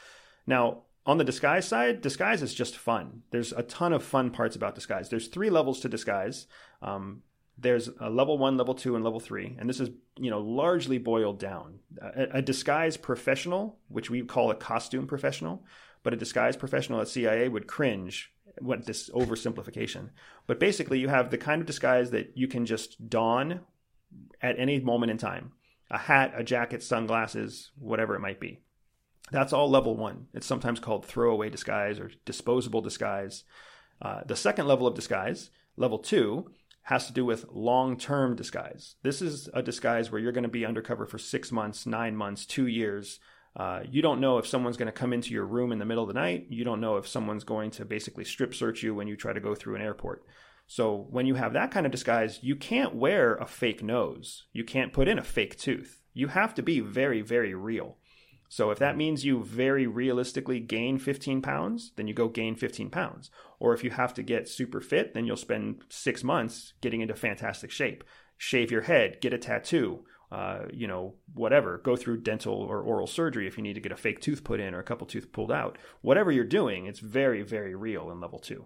Now, on the disguise side, disguise is just fun. There's a ton of fun parts about disguise. There's three levels to disguise. Um, there's a level one, level two, and level three, and this is you know largely boiled down. A, a disguise professional, which we call a costume professional, but a disguise professional at CIA would cringe what this oversimplification. But basically, you have the kind of disguise that you can just don at any moment in time: a hat, a jacket, sunglasses, whatever it might be. That's all level one. It's sometimes called throwaway disguise or disposable disguise. Uh, the second level of disguise, level two, has to do with long term disguise. This is a disguise where you're going to be undercover for six months, nine months, two years. Uh, you don't know if someone's going to come into your room in the middle of the night. You don't know if someone's going to basically strip search you when you try to go through an airport. So when you have that kind of disguise, you can't wear a fake nose. You can't put in a fake tooth. You have to be very, very real. So if that means you very realistically gain 15 pounds, then you go gain 15 pounds. Or if you have to get super fit, then you'll spend six months getting into fantastic shape. Shave your head, get a tattoo, uh, you know, whatever. Go through dental or oral surgery if you need to get a fake tooth put in or a couple tooth pulled out. Whatever you're doing, it's very, very real in level two.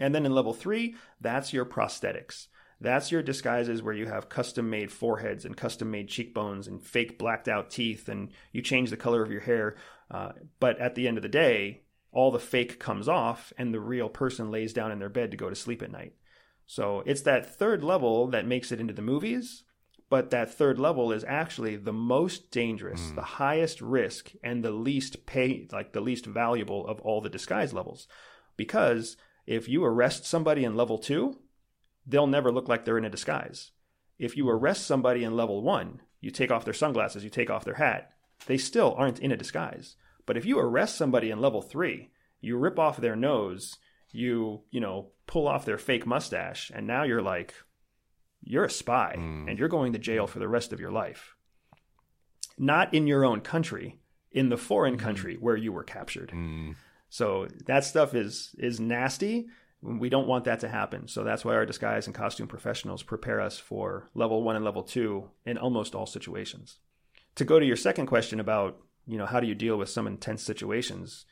And then in level three, that's your prosthetics. That's your disguises where you have custom made foreheads and custom made cheekbones and fake blacked out teeth and you change the color of your hair. Uh, but at the end of the day, all the fake comes off and the real person lays down in their bed to go to sleep at night. So it's that third level that makes it into the movies. But that third level is actually the most dangerous, the highest risk, and the least pay, like the least valuable of all the disguise levels. Because if you arrest somebody in level two, they'll never look like they're in a disguise. If you arrest somebody in level one, you take off their sunglasses, you take off their hat, they still aren't in a disguise. But if you arrest somebody in level three, you rip off their nose, you, you know, pull off their fake mustache, and now you're like, you're a spy mm. and you're going to jail for the rest of your life. Not in your own country, in the foreign mm. country where you were captured. Mm. So that stuff is is nasty. We don't want that to happen. So that's why our disguise and costume professionals prepare us for level one and level two in almost all situations. To go to your second question about, you know, how do you deal with some intense situations?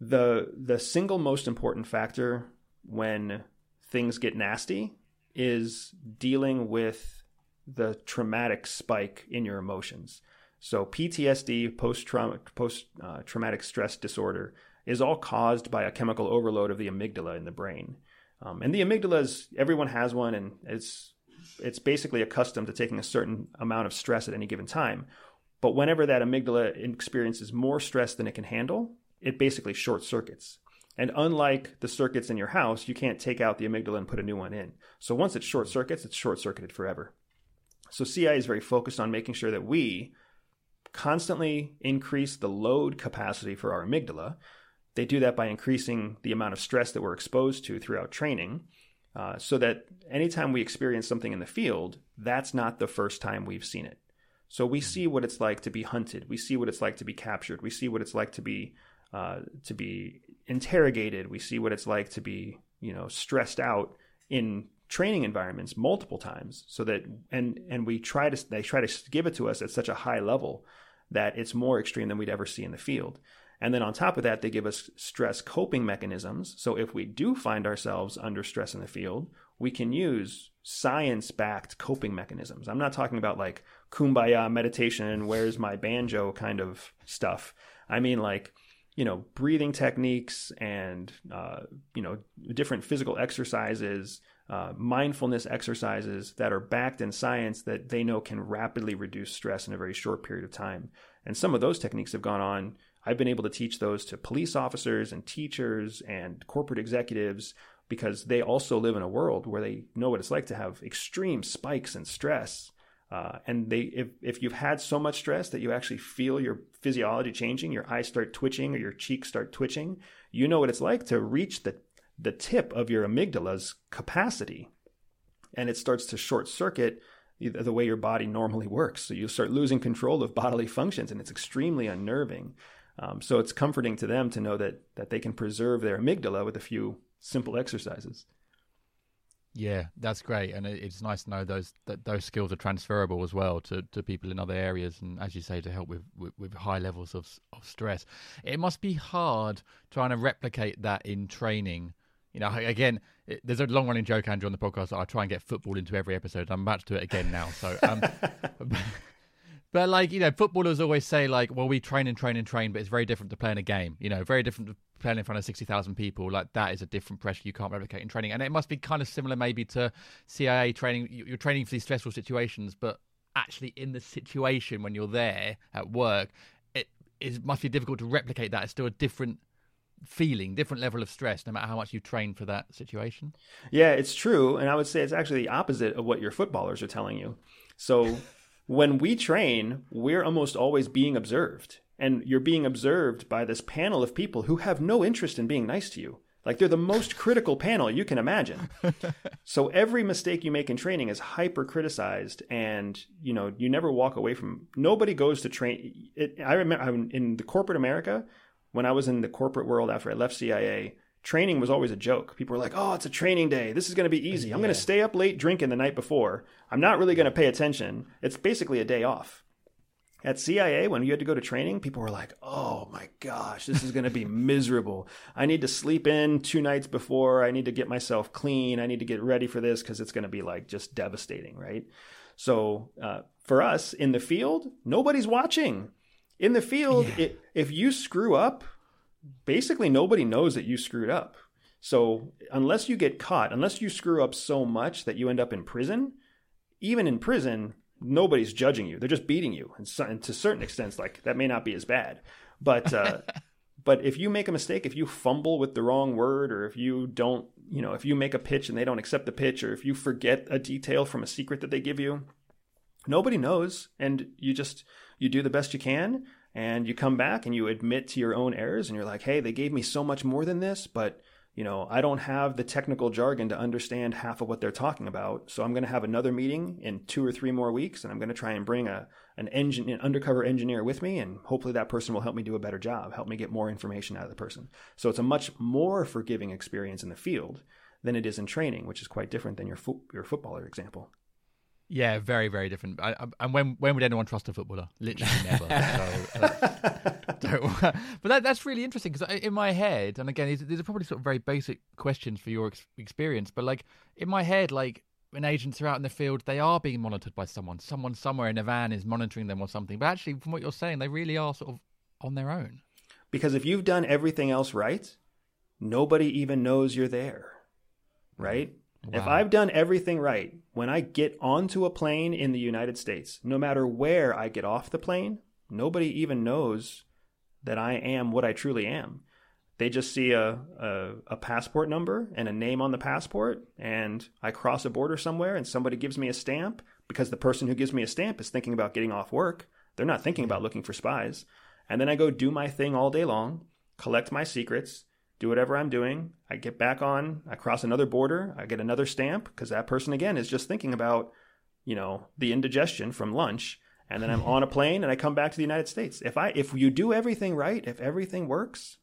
The the single most important factor when things get nasty is dealing with the traumatic spike in your emotions. So PTSD, post post uh, traumatic stress disorder, is all caused by a chemical overload of the amygdala in the brain. Um, and the amygdala is everyone has one, and it's it's basically accustomed to taking a certain amount of stress at any given time. But whenever that amygdala experiences more stress than it can handle, it basically short circuits. And unlike the circuits in your house, you can't take out the amygdala and put a new one in. So once it short circuits, it's short circuited forever. So CIA is very focused on making sure that we constantly increase the load capacity for our amygdala. They do that by increasing the amount of stress that we're exposed to throughout training. Uh, so that anytime we experience something in the field, that's not the first time we've seen it. So we see what it's like to be hunted. We see what it's like to be captured. We see what it's like to be uh, to be interrogated. We see what it's like to be you know stressed out in training environments multiple times. So that and and we try to they try to give it to us at such a high level that it's more extreme than we'd ever see in the field. And then on top of that, they give us stress coping mechanisms. So if we do find ourselves under stress in the field, we can use science backed coping mechanisms. I'm not talking about like kumbaya meditation, where's my banjo kind of stuff. I mean, like, you know breathing techniques and uh, you know different physical exercises uh, mindfulness exercises that are backed in science that they know can rapidly reduce stress in a very short period of time and some of those techniques have gone on i've been able to teach those to police officers and teachers and corporate executives because they also live in a world where they know what it's like to have extreme spikes in stress uh, and they, if, if you've had so much stress that you actually feel your physiology changing, your eyes start twitching or your cheeks start twitching, you know what it's like to reach the, the tip of your amygdala's capacity. And it starts to short circuit the way your body normally works. So you start losing control of bodily functions, and it's extremely unnerving. Um, so it's comforting to them to know that that they can preserve their amygdala with a few simple exercises. Yeah, that's great, and it's nice to know those that those skills are transferable as well to, to people in other areas, and as you say, to help with, with, with high levels of of stress. It must be hard trying to replicate that in training. You know, again, it, there's a long running joke, Andrew, on the podcast. That I try and get football into every episode. I'm about to do it again now. So, um, *laughs* but like you know, footballers always say like, well, we train and train and train, but it's very different to playing a game. You know, very different to playing in front of 60,000 people, like that is a different pressure you can't replicate in training. And it must be kind of similar maybe to CIA training. You're training for these stressful situations, but actually in the situation when you're there at work, it is must be difficult to replicate that. It's still a different feeling, different level of stress, no matter how much you train for that situation. Yeah, it's true. And I would say it's actually the opposite of what your footballers are telling you. So when we train, we're almost always being observed and you're being observed by this panel of people who have no interest in being nice to you. Like they're the most critical panel you can imagine. *laughs* so every mistake you make in training is hyper criticized, and you know you never walk away from. Nobody goes to train. It, I remember in the corporate America when I was in the corporate world after I left CIA. Training was always a joke. People were like, "Oh, it's a training day. This is going to be easy. I'm going to stay up late drinking the night before. I'm not really going to pay attention. It's basically a day off." At CIA, when you had to go to training, people were like, oh my gosh, this is going to be *laughs* miserable. I need to sleep in two nights before. I need to get myself clean. I need to get ready for this because it's going to be like just devastating, right? So uh, for us in the field, nobody's watching. In the field, yeah. it, if you screw up, basically nobody knows that you screwed up. So unless you get caught, unless you screw up so much that you end up in prison, even in prison, nobody's judging you. They're just beating you, and, so, and to certain extents, like that may not be as bad. But uh, *laughs* but if you make a mistake, if you fumble with the wrong word, or if you don't, you know, if you make a pitch and they don't accept the pitch, or if you forget a detail from a secret that they give you, nobody knows, and you just you do the best you can, and you come back and you admit to your own errors, and you're like, hey, they gave me so much more than this, but you know, I don't have the technical jargon to understand half of what they're talking about. So I'm going to have another meeting in two or three more weeks, and I'm going to try and bring a an engine, an undercover engineer with me, and hopefully that person will help me do a better job, help me get more information out of the person. So it's a much more forgiving experience in the field than it is in training, which is quite different than your fo- your footballer example. Yeah, very, very different. I, I, and when when would anyone trust a footballer? Literally never. *laughs* so, uh, but that, that's really interesting because in my head, and again, these, these, are probably sort of very basic questions for your ex- experience, but like in my head, like when agents are out in the field, they are being monitored by someone. Someone somewhere in a van is monitoring them or something. But actually, from what you're saying, they really are sort of on their own. Because if you've done everything else right, nobody even knows you're there, right? Wow. If I've done everything right, when I get onto a plane in the United States, no matter where I get off the plane, nobody even knows that I am what I truly am. They just see a, a, a, passport number and a name on the passport, and I cross a border somewhere and somebody gives me a stamp because the person who gives me a stamp is thinking about getting off work. They're not thinking about looking for spies. And then I go do my thing all day long, collect my secrets, do whatever I'm doing. I get back on, I cross another border, I get another stamp because that person again is just thinking about, you know, the indigestion from lunch. And then I'm *laughs* on a plane and I come back to the United States. If I if you do everything right, if everything works,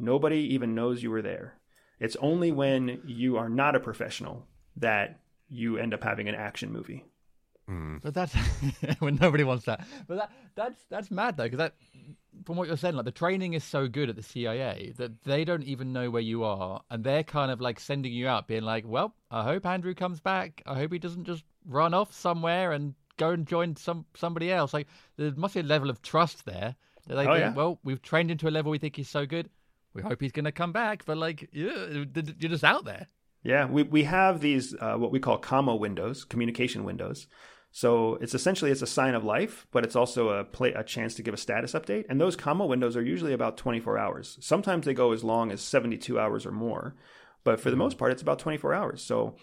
nobody even knows you were there. It's only when you are not a professional that you end up having an action movie. Mm. But that's *laughs* when nobody wants that. But that that's that's mad though, because that from what you're saying, like the training is so good at the CIA that they don't even know where you are, and they're kind of like sending you out, being like, "Well, I hope Andrew comes back. I hope he doesn't just run off somewhere and go and join some somebody else." Like there must be a level of trust there That They Oh, think, yeah. well, we've trained him to a level we think he's so good. We hope he's going to come back, but like, yeah, you're just out there. Yeah, we we have these uh, what we call commo windows, communication windows. So it's essentially it's a sign of life, but it's also a play, a chance to give a status update. And those commo windows are usually about 24 hours. Sometimes they go as long as 72 hours or more, but for the most part, it's about 24 hours. So,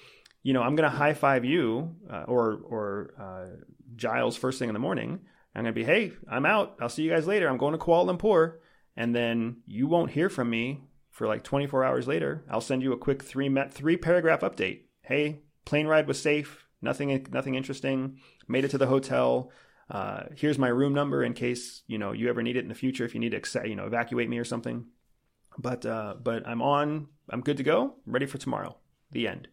you know, I'm going to high five you uh, or or uh, Giles first thing in the morning. I'm going to be, hey, I'm out. I'll see you guys later. I'm going to Kuala Lumpur, and then you won't hear from me for like 24 hours later. I'll send you a quick three met three paragraph update. Hey, plane ride was safe. Nothing nothing interesting. Made it to the hotel. Uh, here's my room number in case you know you ever need it in the future if you need to you know evacuate me or something. But uh, but I'm on. I'm good to go. ready for tomorrow. The end.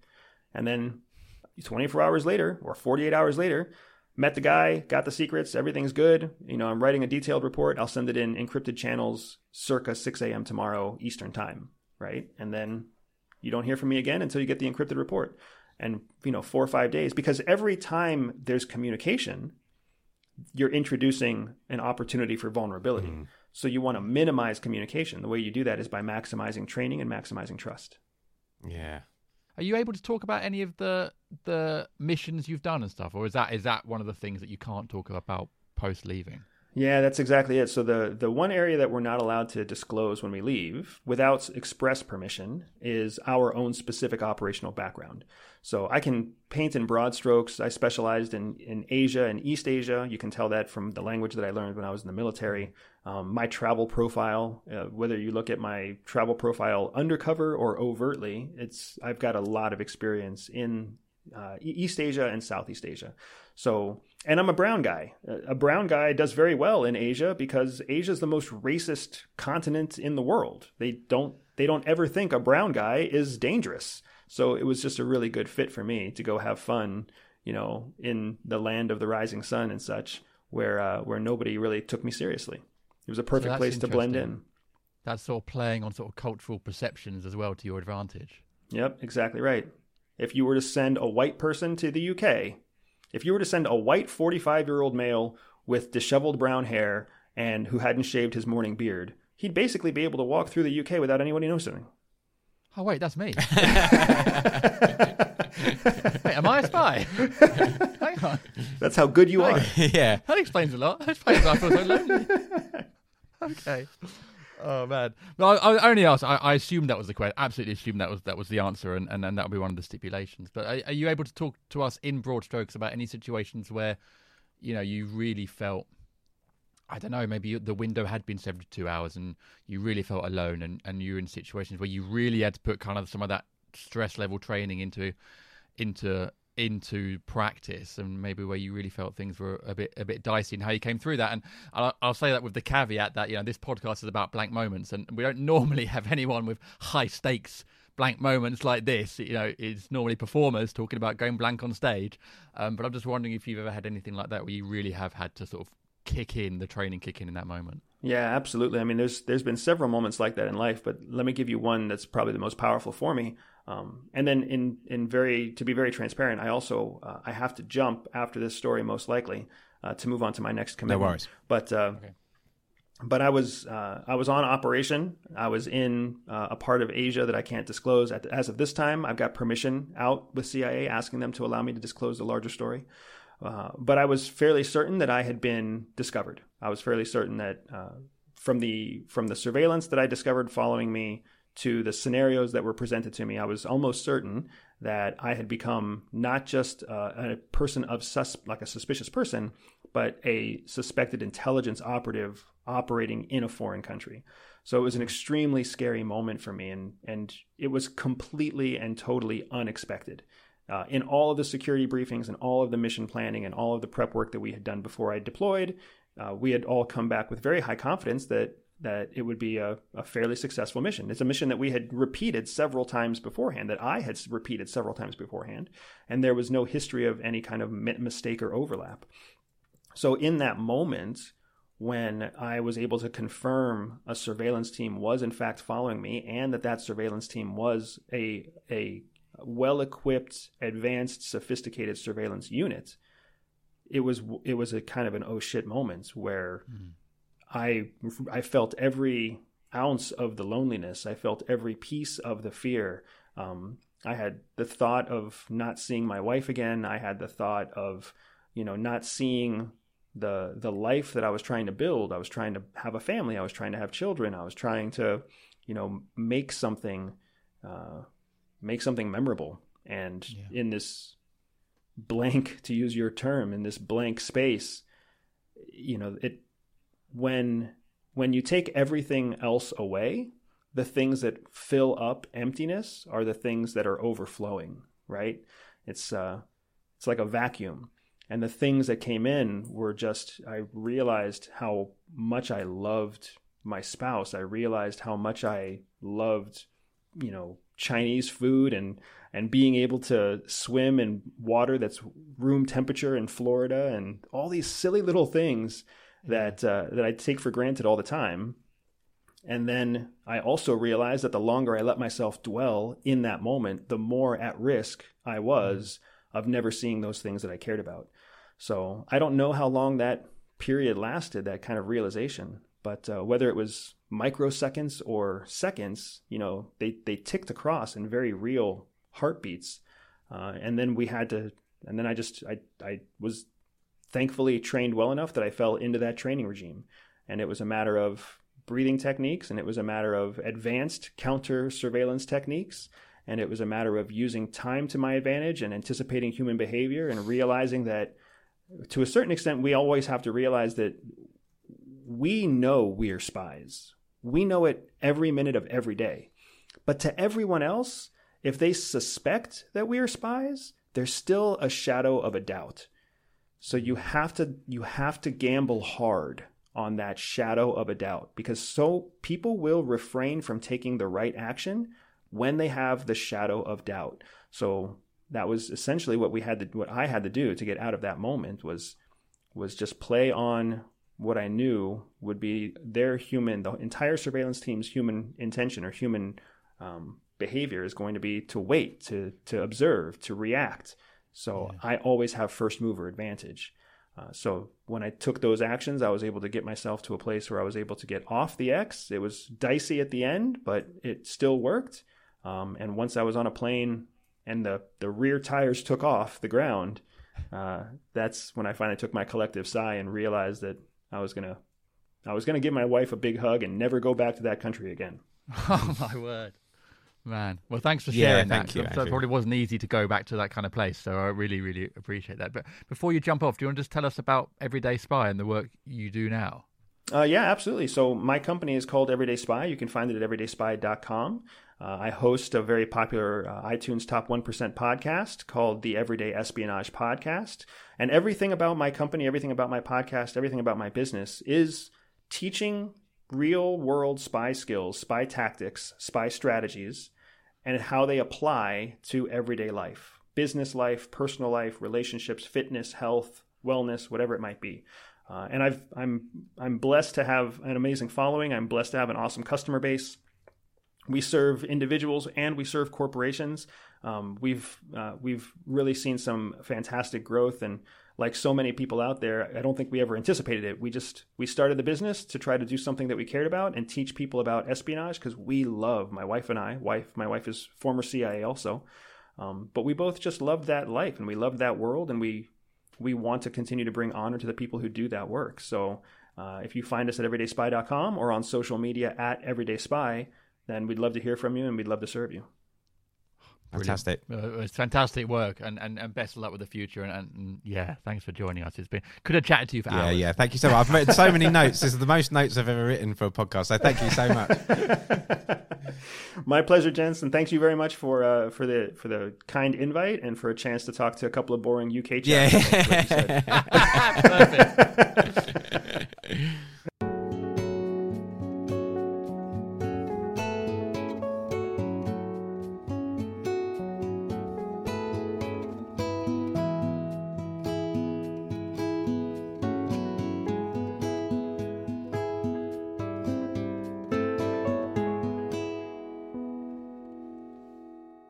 And then 24 hours later or 48 hours later, met the guy, got the secrets, everything's good. You know, I'm writing a detailed report. I'll send it in encrypted channels circa 6 a.m. tomorrow Eastern time, right? And then you don't hear from me again until you get the encrypted report. And, you know, four or five days, because every time there's communication, you're introducing an opportunity for vulnerability. Mm-hmm. So you want to minimize communication. The way you do that is by maximizing training and maximizing trust. Yeah. Are you able to talk about any of the the missions you've done and stuff, or is that is that one of the things that you can't talk about post leaving? Yeah, that's exactly it. So the the one area that we're not allowed to disclose when we leave without express permission is our own specific operational background. So I can paint in broad strokes. I specialized in in Asia and East Asia. You can tell that from the language that I learned when I was in the military. Um, my travel profile, uh, whether you look at my travel profile undercover or overtly, it's I've got a lot of experience in uh, East Asia and Southeast Asia. So, and I'm a brown guy. A brown guy does very well in Asia because Asia is the most racist continent in the world. They don't they don't ever think a brown guy is dangerous. So it was just a really good fit for me to go have fun, you know, in the land of the rising sun and such, where uh, where nobody really took me seriously. It was a perfect that's place to blend in. That's sort of playing on sort of cultural perceptions as well to your advantage. Yep, exactly right. If you were to send a white person to the UK, if you were to send a white 45 year old male with disheveled brown hair and who hadn't shaved his morning beard, he'd basically be able to walk through the UK without anybody noticing. Oh wait, that's me. *laughs* wait, am I a spy? *laughs* Hang on, That's how good you are. yeah. that explains a lot. That explains why I feel so lonely. *laughs* okay. Oh man, no, I, I only asked. I, I assumed that was the question. Absolutely assumed that was that was the answer, and and, and that would be one of the stipulations. But are, are you able to talk to us in broad strokes about any situations where, you know, you really felt, I don't know, maybe the window had been seventy two hours, and you really felt alone, and and you're in situations where you really had to put kind of some of that stress level training into, into into practice and maybe where you really felt things were a bit a bit dicey and how you came through that. And I'll, I'll say that with the caveat that you know this podcast is about blank moments and we don't normally have anyone with high stakes blank moments like this. You know it's normally performers talking about going blank on stage. Um, but I'm just wondering if you've ever had anything like that where you really have had to sort of kick in the training kick in in that moment Yeah, absolutely. I mean, there's there's been several moments like that in life, but let me give you one that's probably the most powerful for me. Um, and then, in in very to be very transparent, I also uh, I have to jump after this story most likely uh, to move on to my next commitment. No worries. But uh, but I was uh, I was on operation. I was in uh, a part of Asia that I can't disclose at as of this time. I've got permission out with CIA asking them to allow me to disclose the larger story. Uh, but I was fairly certain that I had been discovered. I was fairly certain that uh, from the from the surveillance that I discovered following me to the scenarios that were presented to me, I was almost certain that I had become not just uh, a person of sus like a suspicious person, but a suspected intelligence operative operating in a foreign country. So it was an extremely scary moment for me, and and it was completely and totally unexpected. Uh, in all of the security briefings and all of the mission planning and all of the prep work that we had done before I deployed, uh, we had all come back with very high confidence that that it would be a, a fairly successful mission. It's a mission that we had repeated several times beforehand, that I had repeated several times beforehand, and there was no history of any kind of mistake or overlap. So in that moment, when I was able to confirm a surveillance team was in fact following me, and that that surveillance team was a a well-equipped, advanced, sophisticated surveillance unit, it was it was a kind of an oh shit moment where I I felt every ounce of the loneliness. I felt every piece of the fear. Um, I had the thought of not seeing my wife again. I had the thought of, you know, not seeing the the life that I was trying to build. I was trying to have a family. I was trying to have children. I was trying to, you know, make something, uh, make something memorable. And Yeah. in this blank, *laughs* to use your term, in this blank space, you know, it when when you take everything else away, the things that fill up emptiness are the things that are overflowing, right? It's uh it's like a vacuum. And the things that came in were just I realized how much I loved my spouse. I realized how much I loved, you know, Chinese food and and being able to swim in water that's room temperature in Florida and all these silly little things that uh, that I take for granted all the time. And then I also realized that the longer I let myself dwell in that moment, the more at risk I was of never seeing those things that I cared about. So I don't know how long that period lasted, that kind of realization. But uh, whether it was microseconds or seconds, you know, they, they ticked across in very real heartbeats. Uh, and then we had to, and then I just, I, I was thankfully trained well enough that I fell into that training regime. And it was a matter of breathing techniques and it was a matter of advanced counter surveillance techniques. And it was a matter of using time to my advantage and anticipating human behavior and realizing that to a certain extent, we always have to realize that we know we are spies. We know it every minute of every day. But to everyone else, if they suspect that we are spies, there's still a shadow of a doubt. So you have to you have to gamble hard on that shadow of a doubt because so people will refrain from taking the right action when they have the shadow of doubt. So that was essentially what we had to what I had to do to get out of that moment was was just play on what I knew would be their human the entire surveillance team's human intention or human um, behavior is going to be to wait to to observe to react so I always have first mover advantage. Uh, so when I took those actions, I was able to get myself to a place where I was able to get off the X. It was dicey at the end, but it still worked. Um, and once I was on a plane and the, the rear tires took off the ground, uh, that's when I finally took my collective sigh and realized that I was gonna I was gonna give my wife a big hug and never go back to that country again. *laughs* Oh my word, man! Well, thanks for Yeah, sharing thank that. you, So Andrew. it probably wasn't easy to go back to that kind of place. So I really, really appreciate that. But before you jump off, do you want to just tell us about Everyday Spy and the work you do now? Uh, yeah, absolutely. So my company is called Everyday Spy. You can find it at everydayspy.com. Uh, I host a very popular uh, iTunes Top 1% podcast called the Everyday Espionage Podcast. And everything about my company, everything about my podcast, everything about my business is teaching real world spy skills, spy tactics, spy strategies, and how they apply to everyday life business life, personal life, relationships, fitness, health, wellness, whatever it might be. Uh, and I've, I'm I'm blessed to have an amazing following. I'm blessed to have an awesome customer base. We serve individuals and we serve corporations. Um, we've uh, we've really seen some fantastic growth, and like so many people out there, I don't think we ever anticipated it. We just we started the business to try to do something that we cared about and teach people about espionage because we love my wife and I. Wife, my wife is former CIA also, um, but we both just loved that life and we loved that world, and we we want to continue to bring honor to the people who do that work. So uh, if you find us at everydayspy.com or on social media at everydayspy, then we'd love to hear from you and we'd love to serve you. Fantastic. Uh, it's fantastic work, and, and, and best of luck with the future. And, and, and yeah, thanks for joining us. It's been could have chatted to you for Yeah, hours. yeah. Yeah. Thank you so much. I've written so many *laughs* notes. This is the most notes I've ever written for a podcast. So thank you so much. *laughs* My pleasure, gents, and thank you very much for uh, for the for the kind invite and for a chance to talk to a couple of boring UK Yeah. like. *laughs* Perfect.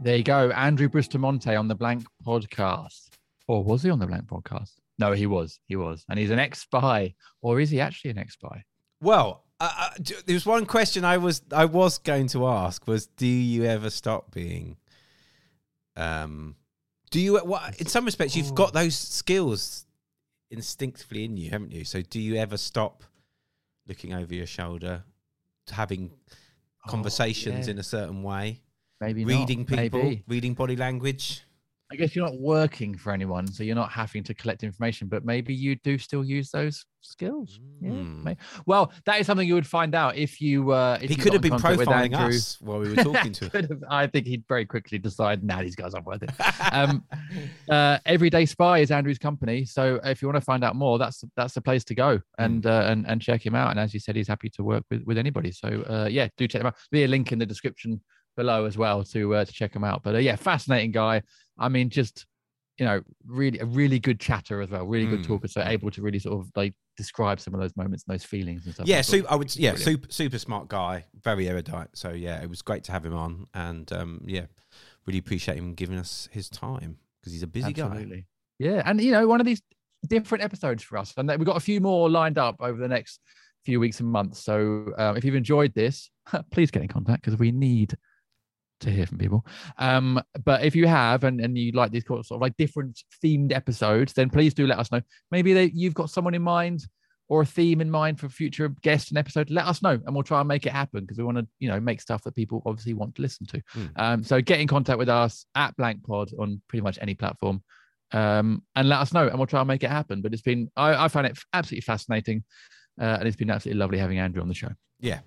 There you go, Andrew Bustamante on the Blank Podcast, or was he on the Blank Podcast? No, he was. He was, and he's an ex-spy, or is he actually an ex-spy? Well, uh, there was one question I was I was going to ask was do you ever stop being um do you what in some respects you've got those skills instinctively in you haven't you so do you ever stop looking over your shoulder having conversations yeah. in a certain way Maybe not, reading people maybe. reading body language I guess you're not working for anyone, so you're not having to collect information, but maybe you do still use those skills. Mm. may- Well, that is something you would find out if you. Uh, he you could have been profiling us while we were talking to *laughs* him I think he'd very quickly decide, nah, these guys aren't worth it. *laughs* Um, uh, Everyday Spy is Andrew's company, so if you want to find out more, that's that's the place to go and uh, and and check him out. And as you said, he's happy to work with with anybody. So uh, yeah, do check him out. There'll be a link in the description below as well to uh, to check him out. But uh, yeah, fascinating guy. I mean, just you know, really a really good chatter as well, really good Mm. talker. So able to really sort of like describe some of those moments and those feelings and stuff. Yeah, I so I would. Yeah, brilliant. super super smart guy, very erudite. So yeah, it was great to have him on, and um, yeah, really appreciate him giving us his time because he's a busy guy. Yeah, and you know, one of these different episodes for us, and we've got a few more lined up over the next few weeks and months. So um, if you've enjoyed this, *laughs* please get in contact because we need to hear from people. Um, but if you have and, and you like these sort of like different themed episodes, then please do let us know. Maybe they, you've got someone in mind or a theme in mind for future guests and episode. Let us know, and we'll try and make it happen because we want to, you know, make stuff that people obviously want to listen to. Mm. Um, so get in contact with us at Blank Pod on pretty much any platform um, and let us know, and we'll try and make it happen. But it's been, I, I find it absolutely fascinating, uh, and it's been absolutely lovely having Andrew on the show. Yeah,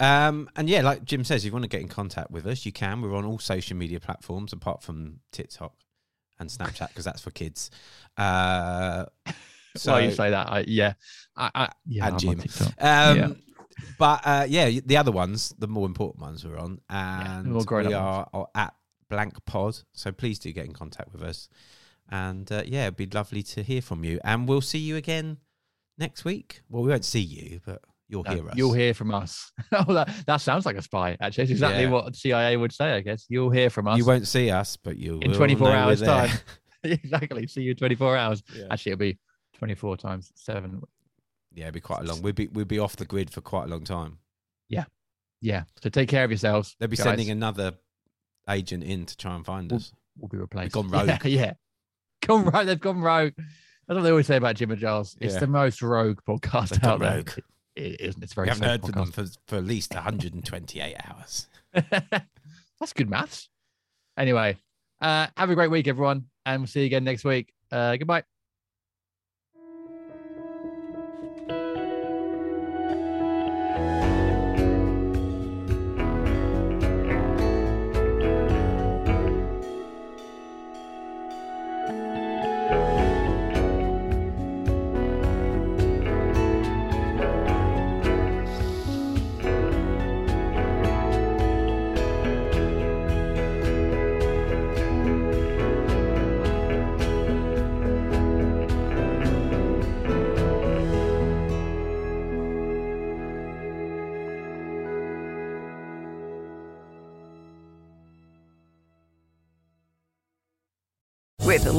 um, and yeah, like Jim says, if you want to get in contact with us, you can. We're on all social media platforms apart from TikTok and Snapchat because that's for kids. Uh, So Why you say that? I, yeah, I, I, yeah, and I'm Jim. Um, Yeah. But uh, yeah, the other ones, the more important ones, we're on, and grown-up we are, are at Blank Pod. So please do get in contact with us, and uh, yeah, it'd be lovely to hear from you. And we'll see you again next week. Well, we won't see you, but you'll No, hear us. You'll hear from us. *laughs* oh, that, that sounds like a spy. Actually, it's exactly Yeah. what CIA would say. I guess you'll hear from us You won't see us, but you in 24 hours time. *laughs* exactly. See you in 24 hours. Yeah. Actually, it'll be 24 times seven. Yeah, it'd be quite a long. We'd be we'd be off the grid for quite a long time. Yeah. Yeah. So take care of yourselves. They'll be guys. sending another agent in to try and find We'll- us. We'll be replaced. gone *laughs* Yeah, rogue. Yeah. Gone rogue. They've gone rogue. That's what they always say about Jim and Giles. It's Yeah. the most rogue podcast out there. rogue. It isn't. It's very haven't safe heard from them for, for at least 128 hours. *laughs* That's good maths. Anyway, uh, have a great week, everyone, and we'll see you again next week. Uh, goodbye.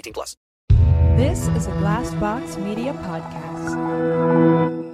18 plus. This is a Glass Box Media Podcast.